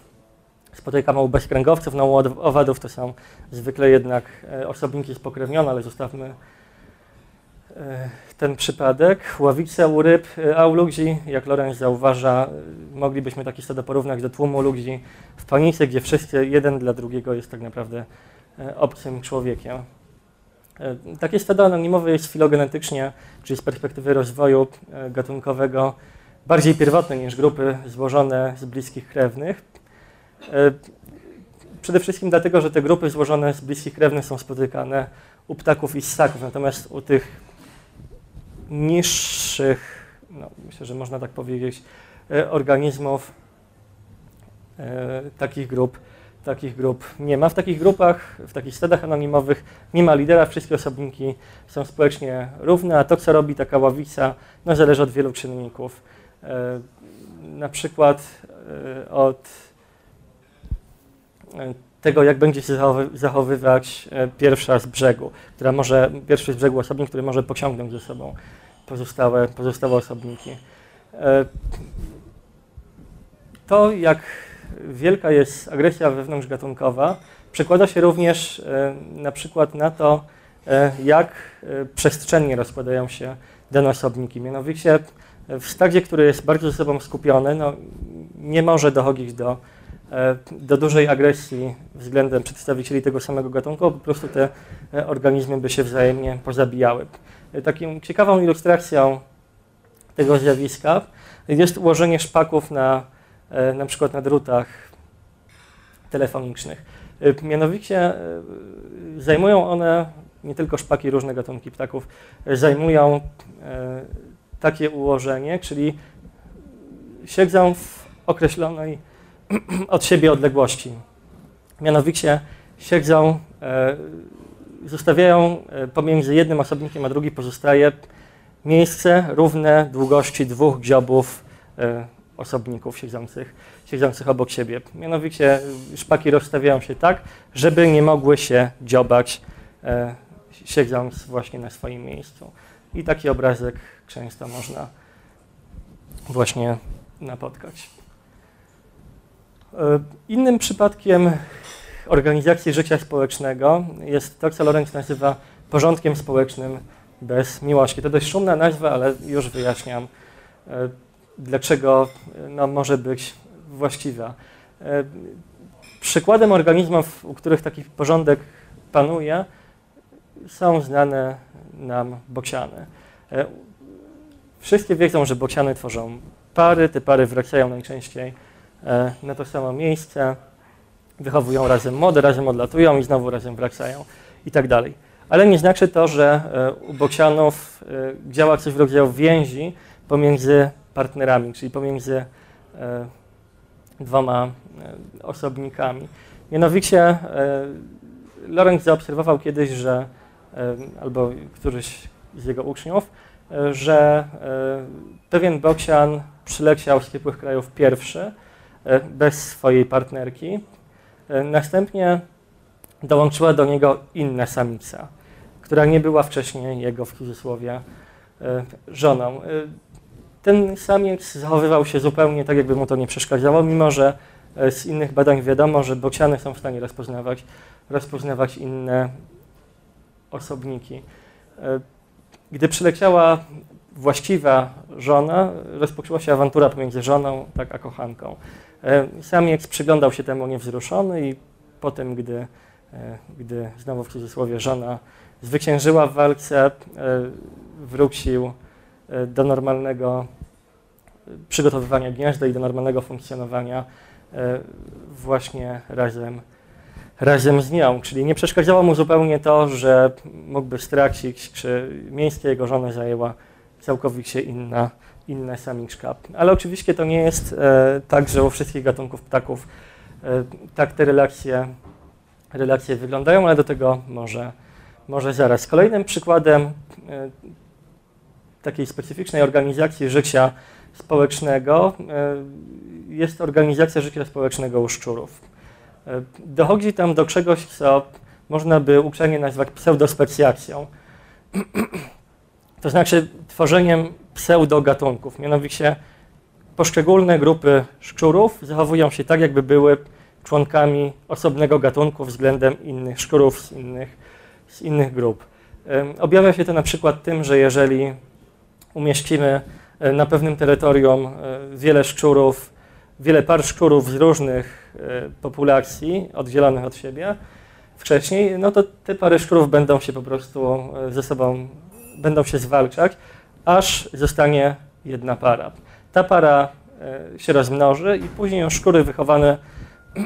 spotykamy u bezkręgowców, no u owadów to są zwykle jednak e, osobniki spokrewnione, ale zostawmy e, ten przypadek. Ławice u ryb, e, a u ludzi, jak Lorenz zauważa, moglibyśmy takie stado porównać do tłumu ludzi w panice, gdzie wszyscy jeden dla drugiego jest tak naprawdę obcym człowiekiem. Takie stado anonimowe jest filogenetycznie, czyli z perspektywy rozwoju gatunkowego, bardziej pierwotne niż grupy złożone z bliskich krewnych. E, przede wszystkim dlatego, że te grupy złożone z bliskich krewnych są spotykane u ptaków i ssaków, natomiast u tych niższych, no, myślę, że można tak powiedzieć, e, organizmów e, takich grup, takich grup nie ma. W takich grupach, w takich stadach anonimowych nie ma lidera, wszystkie osobniki są społecznie równe, a to, co robi taka ławica, no, zależy od wielu czynników. Na przykład od E, tego, jak będzie się zachowywać e, pierwsza z brzegu, która może, pierwszy z brzegu osobnik, który może pociągnąć ze sobą pozostałe, pozostałe osobniki. E, to, jak wielka jest agresja wewnątrzgatunkowa, przekłada się również na przykład na to, jak przestrzennie rozkładają się dane osobniki. Mianowicie w stadzie, który jest bardzo ze sobą skupiony, no, nie może dochodzić do E, do dużej agresji względem przedstawicieli tego samego gatunku, po prostu te e, organizmy by się wzajemnie pozabijały. E, taką ciekawą ilustracją tego zjawiska jest ułożenie szpaków na, na przykład na drutach telefonicznych. Mianowicie zajmują one, nie tylko szpaki, różne gatunki ptaków, zajmują takie ułożenie, czyli siedzą w określonej *clears throat* od siebie odległości. Mianowicie siedzą, e, zostawiają e, pomiędzy jednym osobnikiem a drugim pozostaje miejsce równe długości dwóch dziobów e, osobników siedzących, siedzących obok siebie. Mianowicie szpaki rozstawiają się tak, żeby nie mogły się dziobać siedząc właśnie na swoim miejscu. I taki obrazek często można właśnie napotkać. E, innym przypadkiem organizacji życia społecznego jest to, co Lorenz nazywa porządkiem społecznym bez miłości. To dość szumna nazwa, ale już wyjaśniam, e, dlaczego no, może być właściwa. E, przykładem organizmów, u których taki porządek panuje, są znane nam bociany. Wszystkie wiedzą, że bociany tworzą pary, te pary wracają najczęściej E, na to samo miejsce, wychowują razem młode, razem odlatują i znowu razem wracają i tak dalej. Ale nie znaczy to, że e, u bocianów e, działa coś w rodzaju więzi pomiędzy partnerami, czyli pomiędzy dwoma osobnikami. Mianowicie Lorenz zaobserwował kiedyś, że albo któryś z jego uczniów, że pewien bocian przyleciał z ciepłych krajów pierwszy, E, bez swojej partnerki. E, następnie dołączyła do niego inna samica, która nie była wcześniej jego w cudzysłowie e, żoną. Ten samiec zachowywał się zupełnie tak, jakby mu to nie przeszkadzało, mimo że z innych badań wiadomo, że bociany są w stanie rozpoznawać, rozpoznawać inne osobniki. Gdy przyleciała właściwa żona, rozpoczęła się awantura pomiędzy żoną tak, a kochanką. E, Samiec przyglądał się temu niewzruszony i potem, gdy, e, gdy znowu w cudzysłowie żona zwyciężyła w walce, e, wrócił do normalnego przygotowywania gniazda i do normalnego funkcjonowania właśnie razem, razem z nią. Czyli nie przeszkadzało mu zupełnie to, że mógłby stracić, czy miejsce jego żony zajęła całkowicie inna, inna samiczka. Ale oczywiście to nie jest tak, że u wszystkich gatunków ptaków tak te relacje, relacje wyglądają, ale do tego może, może zaraz. Kolejnym przykładem e, takiej specyficznej organizacji życia społecznego e, jest organizacja życia społecznego u szczurów. E, dochodzi tam do czegoś, co można by uczenie nazwać pseudospecjacją. *clears throat* To znaczy tworzeniem pseudogatunków. Mianowicie poszczególne grupy szczurów zachowują się tak, jakby były członkami osobnego gatunku względem innych szczurów z innych, z innych grup. Objawia się to na przykład tym, że jeżeli umieścimy e, na pewnym terytorium e, wiele szczurów, wiele par szczurów z różnych e, populacji oddzielonych od siebie wcześniej, no to te pary szczurów będą się po prostu ze sobą, będą się zwalczać, aż zostanie jedna para. Ta para się rozmnoży i później już szczury wychowane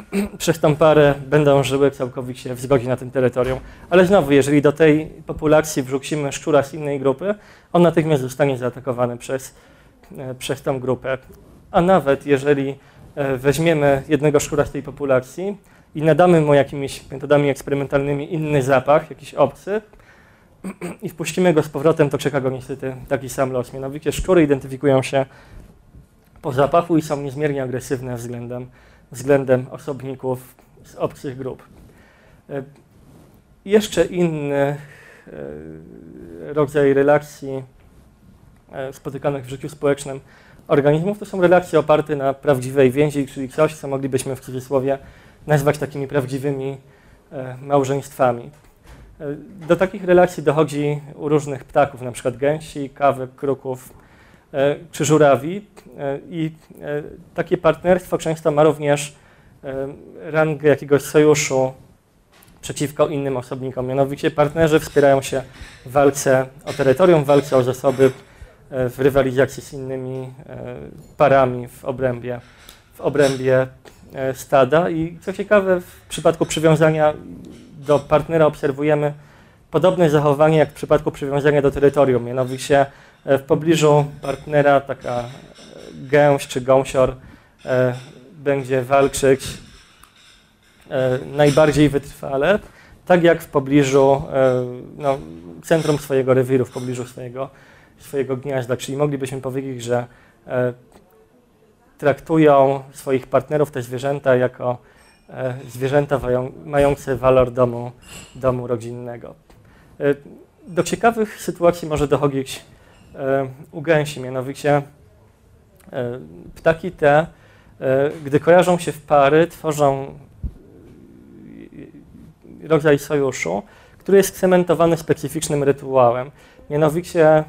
*clears throat* przez tą parę będą żyły całkowicie w zgodzie na tym terytorium. Ale znowu, jeżeli do tej populacji wrzucimy szczura z innej grupy, on natychmiast zostanie zaatakowany przez, e, przez tą grupę. A nawet jeżeli e, weźmiemy jednego szczura z tej populacji i nadamy mu jakimiś metodami eksperymentalnymi inny zapach, jakiś obcy, i wpuścimy go z powrotem, to czeka go niestety taki sam los. Mianowicie szczury identyfikują się po zapachu i są niezmiernie agresywne względem względem osobników z obcych grup. E, jeszcze inny e, rodzaj relacji e, spotykanych w życiu społecznym organizmów to są relacje oparte na prawdziwej więzi, czyli coś, co moglibyśmy w cudzysłowie nazwać takimi prawdziwymi małżeństwami. Do takich relacji dochodzi u różnych ptaków, na przykład gęsi, kawek, kruków, E, czy żurawi. E, I e, takie partnerstwo często ma również rangę jakiegoś sojuszu przeciwko innym osobnikom. Mianowicie partnerzy wspierają się w walce o terytorium, w walce o zasoby, w rywalizacji z innymi parami w obrębie, w obrębie stada. I co ciekawe, w przypadku przywiązania do partnera obserwujemy podobne zachowanie jak w przypadku przywiązania do terytorium. Mianowicie E, w pobliżu partnera taka e, gęś czy gąsior e, będzie walczyć najbardziej wytrwale, tak jak w pobliżu no, centrum swojego rewiru, w pobliżu swojego, swojego gniazda. Czyli moglibyśmy powiedzieć, że traktują swoich partnerów, te zwierzęta, jako zwierzęta mające walor domu, domu rodzinnego. Do ciekawych sytuacji może dochodzić E, u gęsi, mianowicie e, ptaki te, e, gdy kojarzą się w pary, tworzą rodzaj sojuszu, który jest cementowany specyficznym rytuałem. Mianowicie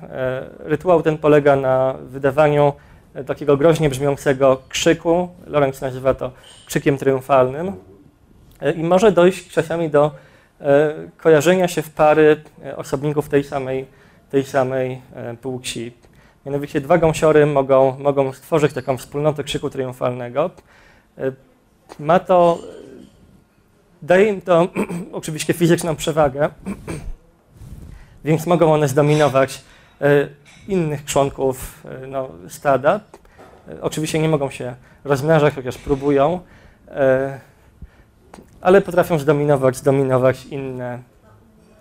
rytuał ten polega na wydawaniu takiego groźnie brzmiącego krzyku, Lorenz nazywa to krzykiem triumfalnym, i może dojść czasami do kojarzenia się w pary osobników tej samej tej samej e, płci. Mianowicie dwa gąsiory mogą, mogą stworzyć taką wspólnotę krzyku triumfalnego. E, ma to, daje im to *clears throat* oczywiście fizyczną przewagę, *clears throat* więc mogą one zdominować e, innych członków no, stada. Oczywiście nie mogą się rozmnażać, chociaż próbują, ale potrafią zdominować, zdominować inne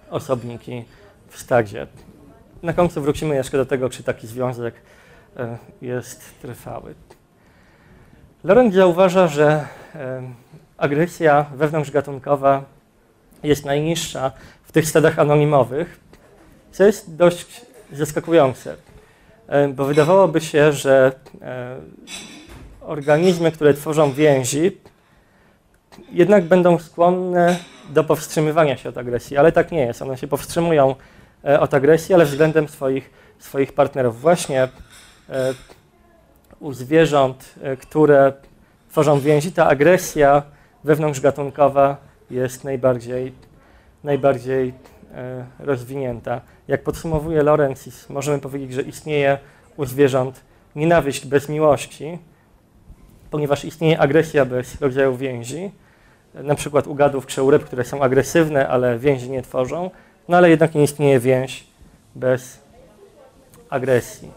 osobniki w stadzie na końcu wrócimy jeszcze do tego, czy taki związek e, jest trwały. Lorenz zauważa, że e, agresja wewnątrzgatunkowa jest najniższa w tych stadach anonimowych, co jest dość zaskakujące, e, bo wydawałoby się, że organizmy, które tworzą więzi, jednak będą skłonne do powstrzymywania się od agresji, ale tak nie jest. One się powstrzymują E, od agresji, ale względem swoich, swoich partnerów. Właśnie e, u zwierząt, e, które tworzą więzi, ta agresja wewnątrzgatunkowa jest najbardziej, najbardziej rozwinięta. Jak podsumowuje Lorenz, możemy powiedzieć, że istnieje u zwierząt nienawiść bez miłości, ponieważ istnieje agresja bez rodzaju więzi, na przykład u gadów krzełryb, które są agresywne, ale więzi nie tworzą, no ale jednak nie istnieje więź bez agresji.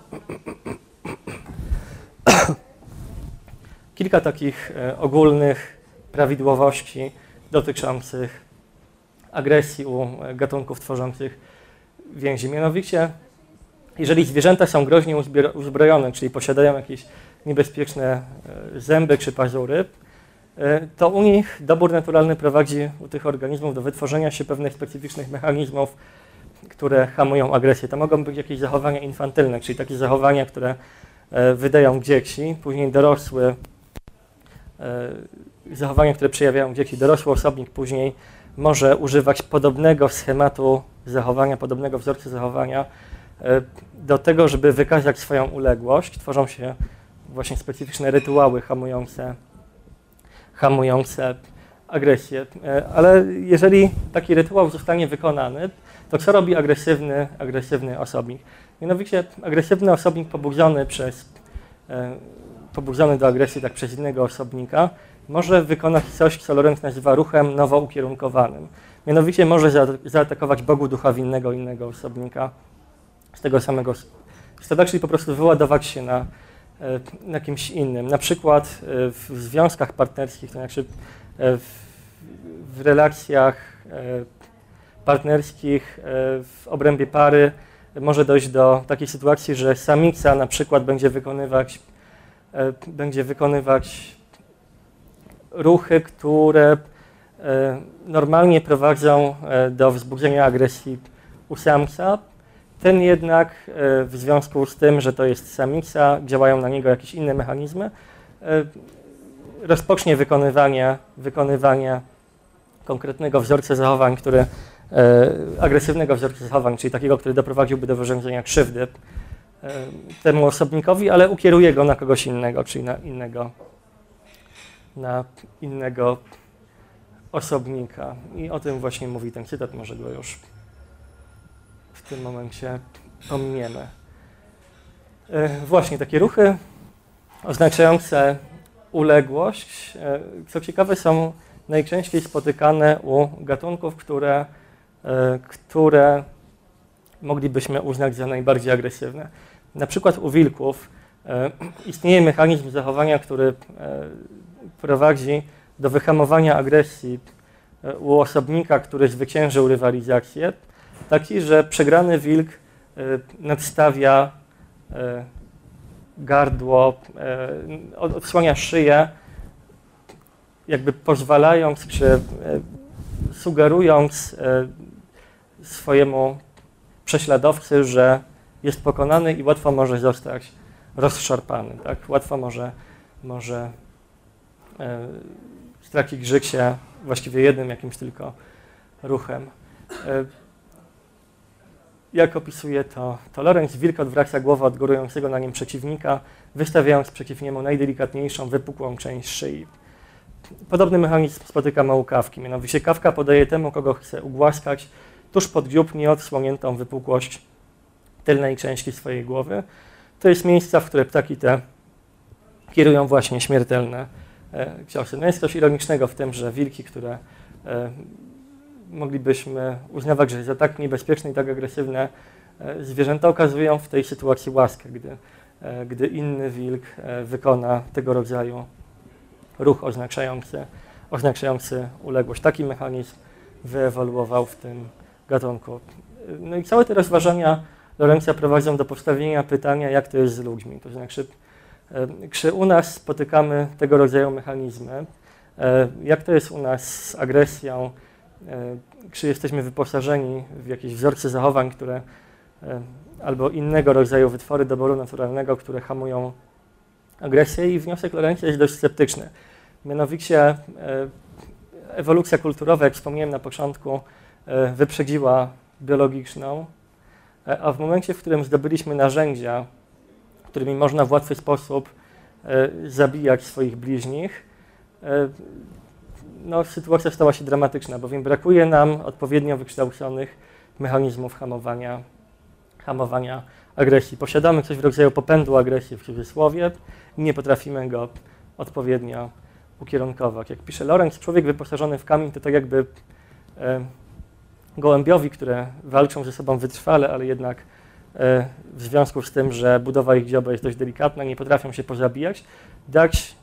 Kilka takich e, ogólnych prawidłowości dotyczących agresji u gatunków tworzących więzi. Mianowicie, jeżeli zwierzęta są groźnie uzbrojone, czyli posiadają jakieś niebezpieczne e, zęby czy pazury, e, to u nich dobór naturalny prowadzi u tych organizmów do wytworzenia się pewnych specyficznych mechanizmów, które hamują agresję. To mogą być jakieś zachowania infantylne, czyli takie zachowania, które e, wydają dzieci, później dorosły, zachowania, które przejawiają dzieci, dorosły osobnik później może używać podobnego schematu zachowania, podobnego wzorca zachowania do tego, żeby wykazać swoją uległość. Tworzą się właśnie specyficzne rytuały hamujące, hamujące agresję. E, ale jeżeli taki rytuał zostanie wykonany, to co robi agresywny, agresywny osobnik? Mianowicie agresywny osobnik pobudzony przez e, pobudzony do agresji tak przez innego osobnika, może wykonać coś, co Lorenz nazywa ruchem nowo ukierunkowanym. Mianowicie może zaatakować Bogu ducha winnego innego osobnika z tego samego stada, czyli po prostu wyładować się na E, na kimś innym. Na przykład e, w związkach partnerskich, to znaczy e, w, w relacjach partnerskich w obrębie pary może dojść do takiej sytuacji, że samica na przykład będzie wykonywać, będzie wykonywać ruchy, które normalnie prowadzą do wzbudzenia agresji u samca, ten jednak e, w związku z tym, że to jest samica, działają na niego jakieś inne mechanizmy, e, rozpocznie wykonywanie, wykonywanie konkretnego wzorca zachowań, który, e, agresywnego wzorca zachowań, czyli takiego, który doprowadziłby do wyrządzenia krzywdy temu osobnikowi, ale ukieruje go na kogoś innego, czyli na innego, na innego osobnika. I o tym właśnie mówi ten cytat, może go już w tym momencie pominiemy. E, właśnie takie ruchy oznaczające uległość, e, co ciekawe, są najczęściej spotykane u gatunków, które, e, które moglibyśmy uznać za najbardziej agresywne. Na przykład u wilków istnieje mechanizm zachowania, który prowadzi do wyhamowania agresji u osobnika, który zwyciężył rywalizację, taki, że przegrany wilk e, nadstawia e, gardło, e, odsłania szyję, jakby pozwalając czy sugerując swojemu prześladowcy, że jest pokonany i łatwo może zostać rozszarpany. Tak? Łatwo może, może stracić życie właściwie jednym jakimś tylko ruchem. Jak opisuje to, to Lorenz, wilk odwraca głowę od górującego na nim przeciwnika, wystawiając przeciw niemu najdelikatniejszą, wypukłą część szyi. Podobny mechanizm spotykamy u kawki. Mianowicie kawka podaje temu, kogo chce ugłaskać, tuż pod dziób nieodsłoniętą wypukłość tylnej części swojej głowy. To jest miejsca, w które ptaki te kierują właśnie śmiertelne e, ciosy. No jest coś ironicznego w tym, że wilki, które e, moglibyśmy uznawać, że za tak niebezpieczne i tak agresywne e, zwierzęta okazują w tej sytuacji łaskę, gdy, e, gdy inny wilk e, wykona tego rodzaju ruch oznaczający, oznaczający uległość. Taki mechanizm wyewoluował w tym gatunku. No i całe te rozważania Lorenza prowadzą do postawienia pytania, jak to jest z ludźmi. To znaczy, czy u nas spotykamy tego rodzaju mechanizmy, jak to jest u nas z agresją, E, czy jesteśmy wyposażeni w jakieś wzorce zachowań, które e, albo innego rodzaju wytwory doboru naturalnego, które hamują agresję? I wniosek Lorenza jest dość sceptyczny. Mianowicie e, ewolucja kulturowa, jak wspomniałem na początku, wyprzedziła biologiczną, a w momencie, w którym zdobyliśmy narzędzia, którymi można w łatwy sposób zabijać swoich bliźnich, no, sytuacja stała się dramatyczna, bowiem brakuje nam odpowiednio wykształconych mechanizmów hamowania, hamowania agresji. Posiadamy coś w rodzaju popędu agresji w cudzysłowie nie potrafimy go odpowiednio ukierunkować. Jak pisze Lorenz, człowiek wyposażony w kamień to tak jakby e, gołębiowi, które walczą ze sobą wytrwale, ale jednak e, w związku z tym, że budowa ich dzioba jest dość delikatna, nie potrafią się pozabijać, dać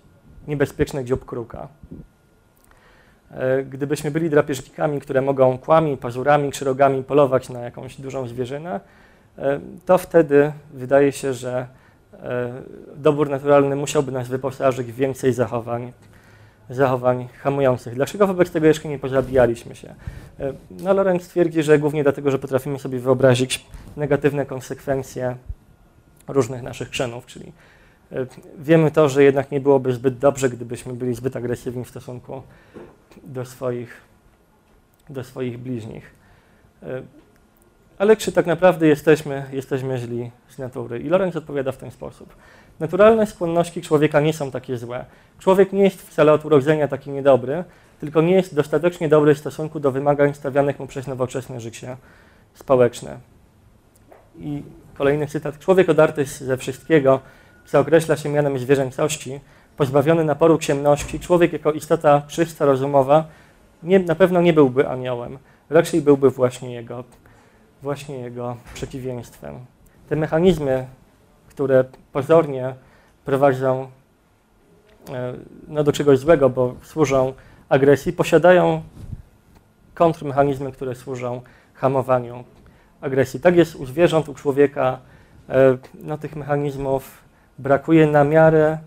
niebezpieczny dziób kruka. E, gdybyśmy byli drapieżnikami, które mogą kłami, pazurami czy rogami polować na jakąś dużą zwierzynę, e, to wtedy wydaje się, że e, dobór naturalny musiałby nas wyposażyć w więcej zachowań, zachowań hamujących. Dlaczego wobec tego jeszcze nie pozabijaliśmy się? No, Lorenz twierdzi, że głównie dlatego, że potrafimy sobie wyobrazić negatywne konsekwencje różnych naszych czynów, czyli wiemy to, że jednak nie byłoby zbyt dobrze, gdybyśmy byli zbyt agresywni w stosunku do swoich, do swoich bliźnich. E, ale czy tak naprawdę jesteśmy, jesteśmy źli z natury? I Lorenz odpowiada w ten sposób. Naturalne skłonności człowieka nie są takie złe. Człowiek nie jest wcale od urodzenia taki niedobry, tylko nie jest dostatecznie dobry w stosunku do wymagań stawianych mu przez nowoczesne życie społeczne. I kolejny cytat. Człowiek odarty ze wszystkiego, co określa się mianem zwierzęcości, pozbawiony naporu ciemności, człowiek jako istota czysta, rozumowa, nie, na pewno nie byłby aniołem, raczej byłby właśnie jego, właśnie jego przeciwieństwem. Te mechanizmy, które pozornie prowadzą e, no, do czegoś złego, bo służą agresji, posiadają kontrmechanizmy, które służą hamowaniu agresji. Tak jest u zwierząt, u człowieka. E, no, tych mechanizmów brakuje na miarę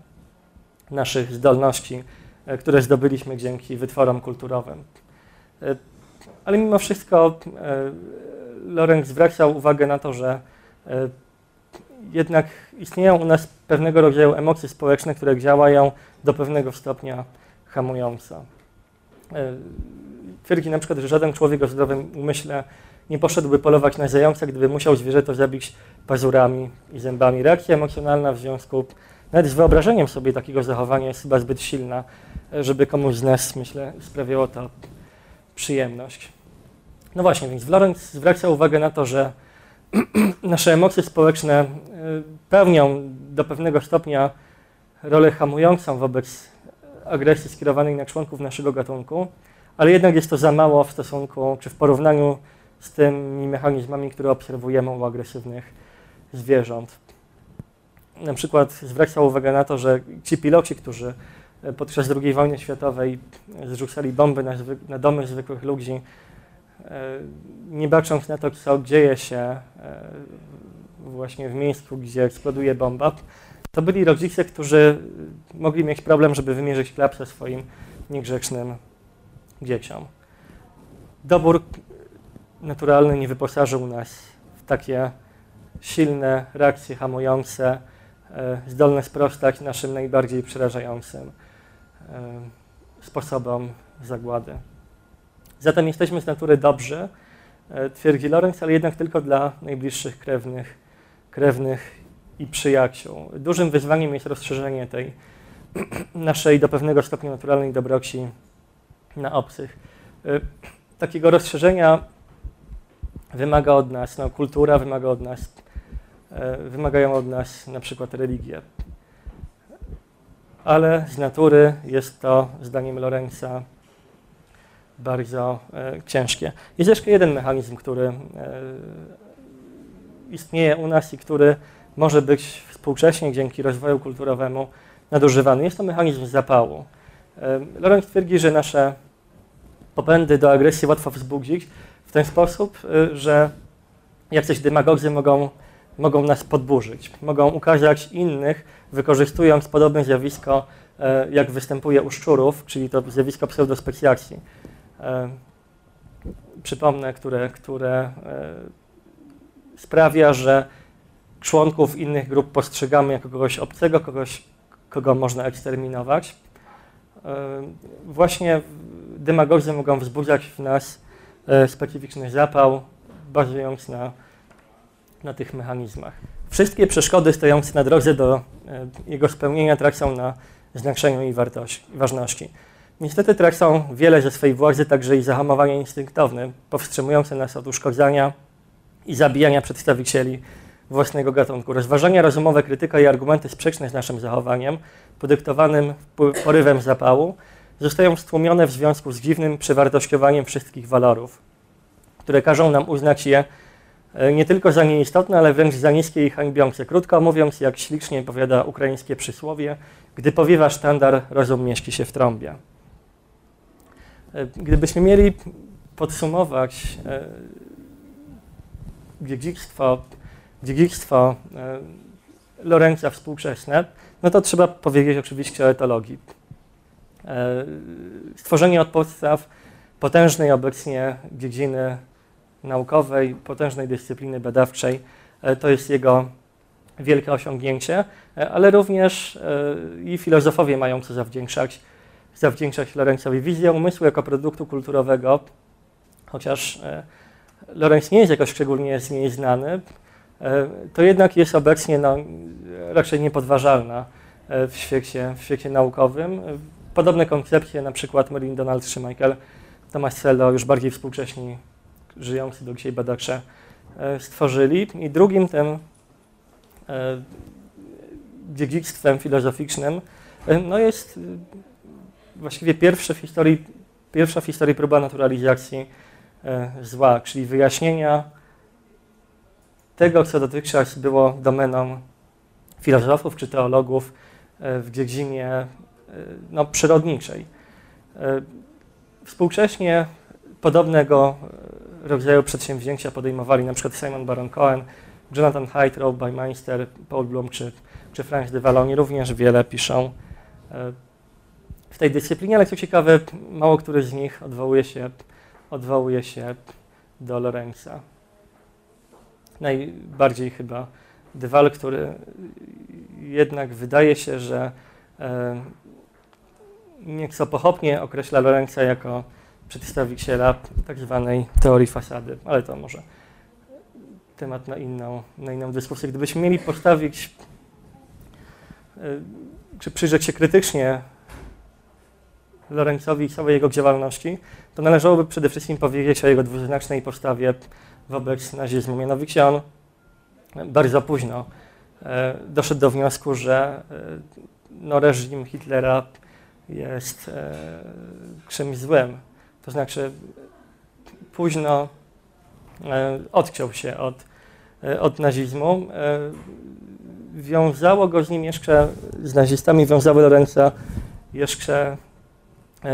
naszych zdolności, e, które zdobyliśmy dzięki wytworom kulturowym. Ale mimo wszystko Lorenz zwracał uwagę na to, że jednak istnieją u nas pewnego rodzaju emocje społeczne, które działają do pewnego stopnia hamująco. Twierdzi na przykład, że żaden człowiek o zdrowym umyśle nie poszedłby polować na zająca, gdyby musiał zwierzę to zabić pazurami i zębami. Reakcja emocjonalna w związku nawet z wyobrażeniem sobie takiego zachowania jest chyba zbyt silna, żeby komuś z nas, myślę, sprawiało to przyjemność. No właśnie, więc Lorenz zwraca uwagę na to, że *clears throat* nasze emocje społeczne y, pełnią do pewnego stopnia rolę hamującą wobec agresji skierowanej na członków naszego gatunku, ale jednak jest to za mało w stosunku czy w porównaniu z tymi mechanizmami, które obserwujemy u agresywnych zwierząt. Na przykład zwracał uwagę na to, że ci piloci, którzy e, podczas II wojny światowej zrzucali bomby na, na domy zwykłych ludzi, e, nie bacząc na to, co dzieje się e, właśnie w miejscu, gdzie eksploduje bomba, to byli rodzice, którzy mogli mieć problem, żeby wymierzyć klapsę swoim niegrzecznym dzieciom. Dobór naturalny nie wyposażył nas w takie silne reakcje hamujące, E, zdolne sprostać naszym najbardziej przerażającym e, sposobom zagłady. Zatem jesteśmy z natury dobrzy, e, twierdzi Lorenz, ale jednak tylko dla najbliższych krewnych, krewnych i przyjaciół. Dużym wyzwaniem jest rozszerzenie tej *clears throat* naszej do pewnego stopnia naturalnej dobroci na obcych. Takiego rozszerzenia wymaga od nas no, kultura, wymaga od nas E, wymagają od nas na przykład religię. Ale z natury jest to, zdaniem Lorenza, bardzo e, ciężkie. Jest jeszcze jeden mechanizm, który e, istnieje u nas i który może być współcześnie dzięki rozwoju kulturowemu nadużywany. Jest to mechanizm zapału. E, Lorenz twierdzi, że nasze popędy do agresji łatwo wzbudzić w ten sposób, że jacyś demagodzy mogą mogą nas podburzyć, mogą ukazać innych, wykorzystując podobne zjawisko, jak występuje u szczurów, czyli to zjawisko pseudospecjacji. E, przypomnę, które, które e, sprawia, że członków innych grup postrzegamy jako kogoś obcego, kogoś, kogo można eksterminować. Właśnie demagozy mogą wzbudzać w nas specyficzny zapał, bazując na na tych mechanizmach. Wszystkie przeszkody stojące na drodze do e, jego spełnienia tracą na znaczeniu i wartości, ważności. Niestety tracą wiele ze swojej władzy także i zahamowanie instynktowne, powstrzymujące nas od uszkodzenia i zabijania przedstawicieli własnego gatunku. Rozważania rozumowe, krytyka i argumenty sprzeczne z naszym zachowaniem, podyktowanym porywem zapału, zostają stłumione w związku z dziwnym przewartościowaniem wszystkich walorów, które każą nam uznać je e, nie tylko za nieistotne, ale wręcz za niskie i hańbiące. Krótko mówiąc, jak ślicznie powiada ukraińskie przysłowie, gdy powiewa sztandar, rozum mieści się w trąbie. E, gdybyśmy mieli podsumować e, dziedzictwo, dziedzictwo Lorenza współczesne, no to trzeba powiedzieć oczywiście o etologii. E, stworzenie od podstaw potężnej obecnie dziedziny naukowej, potężnej dyscypliny badawczej, e, to jest jego wielkie osiągnięcie, e, ale również i filozofowie mają co zawdzięczać, zawdzięczać Lorenzowi. Wizję umysłu jako produktu kulturowego, chociaż Lorenz nie jest jakoś szczególnie z niej znany, to jednak jest obecnie no, raczej niepodważalna w świecie, w świecie naukowym. Podobne koncepcje na przykład Merlin Donald czy Michael Tomasello, już bardziej współcześni, żyjący do dzisiaj badacze, e, stworzyli. I drugim tym e, dziedzictwem filozoficznym e, no jest właściwie pierwsze w historii, pierwsza w historii próba naturalizacji zła, czyli wyjaśnienia tego, co dotychczas było domeną filozofów czy teologów w dziedzinie no, przyrodniczej. E, współcześnie podobnego rodzaju przedsięwzięcia podejmowali przykład Simon Baron Cohen, Jonathan Haidt, Rob Meister, Paul Bloom czy, czy Franz de Walloni również wiele piszą e, w tej dyscyplinie, ale co ciekawe, mało który z nich odwołuje się, odwołuje się do Lorenza. Najbardziej chyba De Waal, który jednak wydaje się, że e, nieco pochopnie określa Lorenza jako przedstawiciela tak zwanej teorii fasady, ale to może temat na inną, na inną dyskusję. Gdybyśmy mieli postawić, e, czy przyjrzeć się krytycznie Lorenzowi i całej jego działalności, to należałoby przede wszystkim powiedzieć o jego dwuznacznej postawie wobec nazizmu. Mianowicie on bardzo późno e, doszedł do wniosku, że e, no, reżim Hitlera jest e, czymś złym. To znaczy późno e, odciął się od, e, od nazizmu. E, wiązało go z nim jeszcze, z nazistami wiązały Lorenza jeszcze e,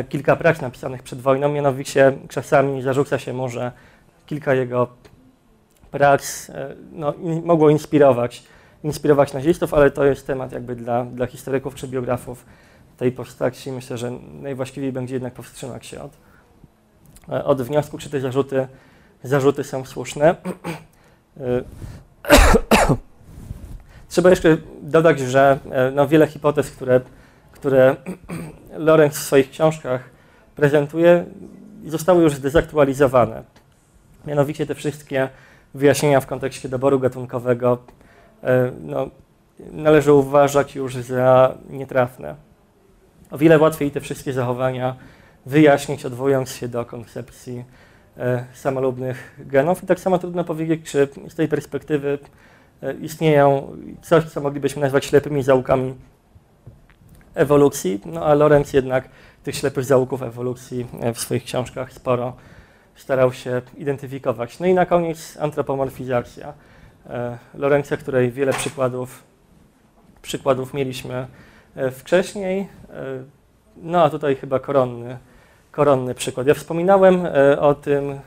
kilka prac napisanych przed wojną, mianowicie czasami zarzuca się mu, że kilka jego prac e, no, mogło inspirować, inspirować nazistów, ale to jest temat jakby dla, dla historyków czy biografów tej postaci, myślę, że najwłaściwiej będzie jednak powstrzymać się od, e, od wniosku, czy te zarzuty, zarzuty są słuszne. E, *coughs* trzeba jeszcze dodać, że e, no, wiele hipotez, które, które Lorenz w swoich książkach prezentuje, zostały już zdezaktualizowane. Mianowicie te wszystkie wyjaśnienia w kontekście doboru gatunkowego no, należy uważać już za nietrafne o wiele łatwiej te wszystkie zachowania wyjaśnić, odwołując się do koncepcji e, samolubnych genów. I tak samo trudno powiedzieć, czy z tej perspektywy e, istnieją coś, co moglibyśmy nazwać ślepymi zaułkami ewolucji, no a Lorenz jednak tych ślepych zaułków ewolucji e, w swoich książkach sporo starał się identyfikować. No i na koniec antropomorfizacja. E, Lorenza, której wiele przykładów, przykładów mieliśmy E, wcześniej. No a tutaj chyba koronny, koronny przykład. Ja wspominałem o tym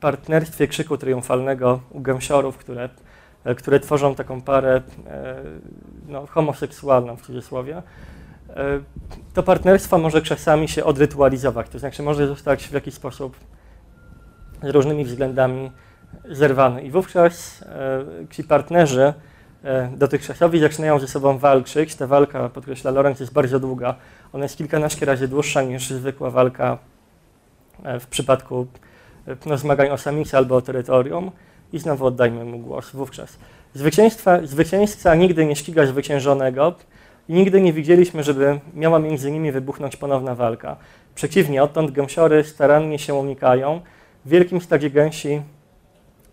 partnerstwie krzyku triumfalnego u gęsiorów, które, które tworzą taką parę no, homoseksualną w cudzysłowie. To partnerstwo może czasami się odrytualizować, to znaczy może zostać w jakiś sposób z różnymi względami zerwany. I wówczas ci partnerzy E, dotychczasowi zaczynają ze sobą walczyć. Ta walka, podkreśla Lorenz, jest bardzo długa. Ona jest kilkanaście razy dłuższa niż zwykła walka e, w przypadku e, no, zmagań o samicę albo o terytorium. I znowu oddajmy mu głos wówczas. Zwycięstwa, zwycięzca nigdy nie ściga zwyciężonego i nigdy nie widzieliśmy, żeby miała między nimi wybuchnąć ponowna walka. Przeciwnie, odtąd gęsiory starannie się unikają. W wielkim stadzie gęsi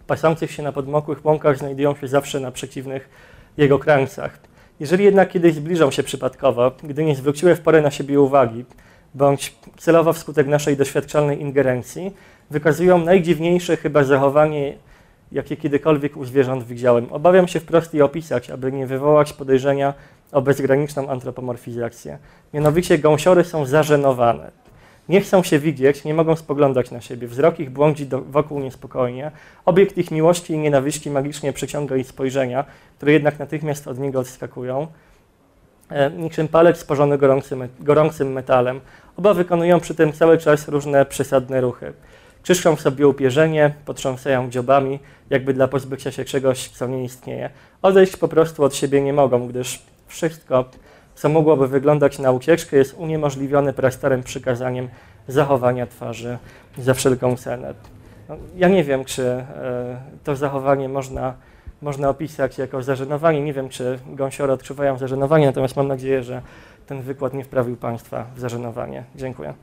pasących się na podmokłych łąkach znajdują się zawsze na przeciwnych jego krańcach. Jeżeli jednak kiedyś zbliżą się przypadkowo, gdy nie zwróciły w porę na siebie uwagi, bądź celowo wskutek naszej doświadczalnej ingerencji, wykazują najdziwniejsze chyba zachowanie, jakie kiedykolwiek u zwierząt widziałem. Obawiam się wprost je opisać, aby nie wywołać podejrzenia o bezgraniczną antropomorfizację. Mianowicie gąsiory są zażenowane. Nie chcą się widzieć, nie mogą spoglądać na siebie. Wzrok ich błądzi do, wokół niespokojnie. Obiekt ich miłości i nienawiści magicznie przyciąga ich spojrzenia, które jednak natychmiast od niego odskakują. E, niczym palec sporzony gorącym, gorącym metalem. Oba wykonują przy tym cały czas różne przesadne ruchy. Czyszczą sobie upierzenie, potrząsają dziobami, jakby dla pozbycia się czegoś, co nie istnieje. Odejść po prostu od siebie nie mogą, gdyż wszystko, co mogłoby wyglądać na ucieczkę, jest uniemożliwione prastarym przykazaniem zachowania twarzy za wszelką cenę. No, ja nie wiem, czy e, to zachowanie można, można opisać jako zażenowanie. Nie wiem, czy gąsiory odczuwają zażenowanie, natomiast mam nadzieję, że ten wykład nie wprawił Państwa w zażenowanie. Dziękuję.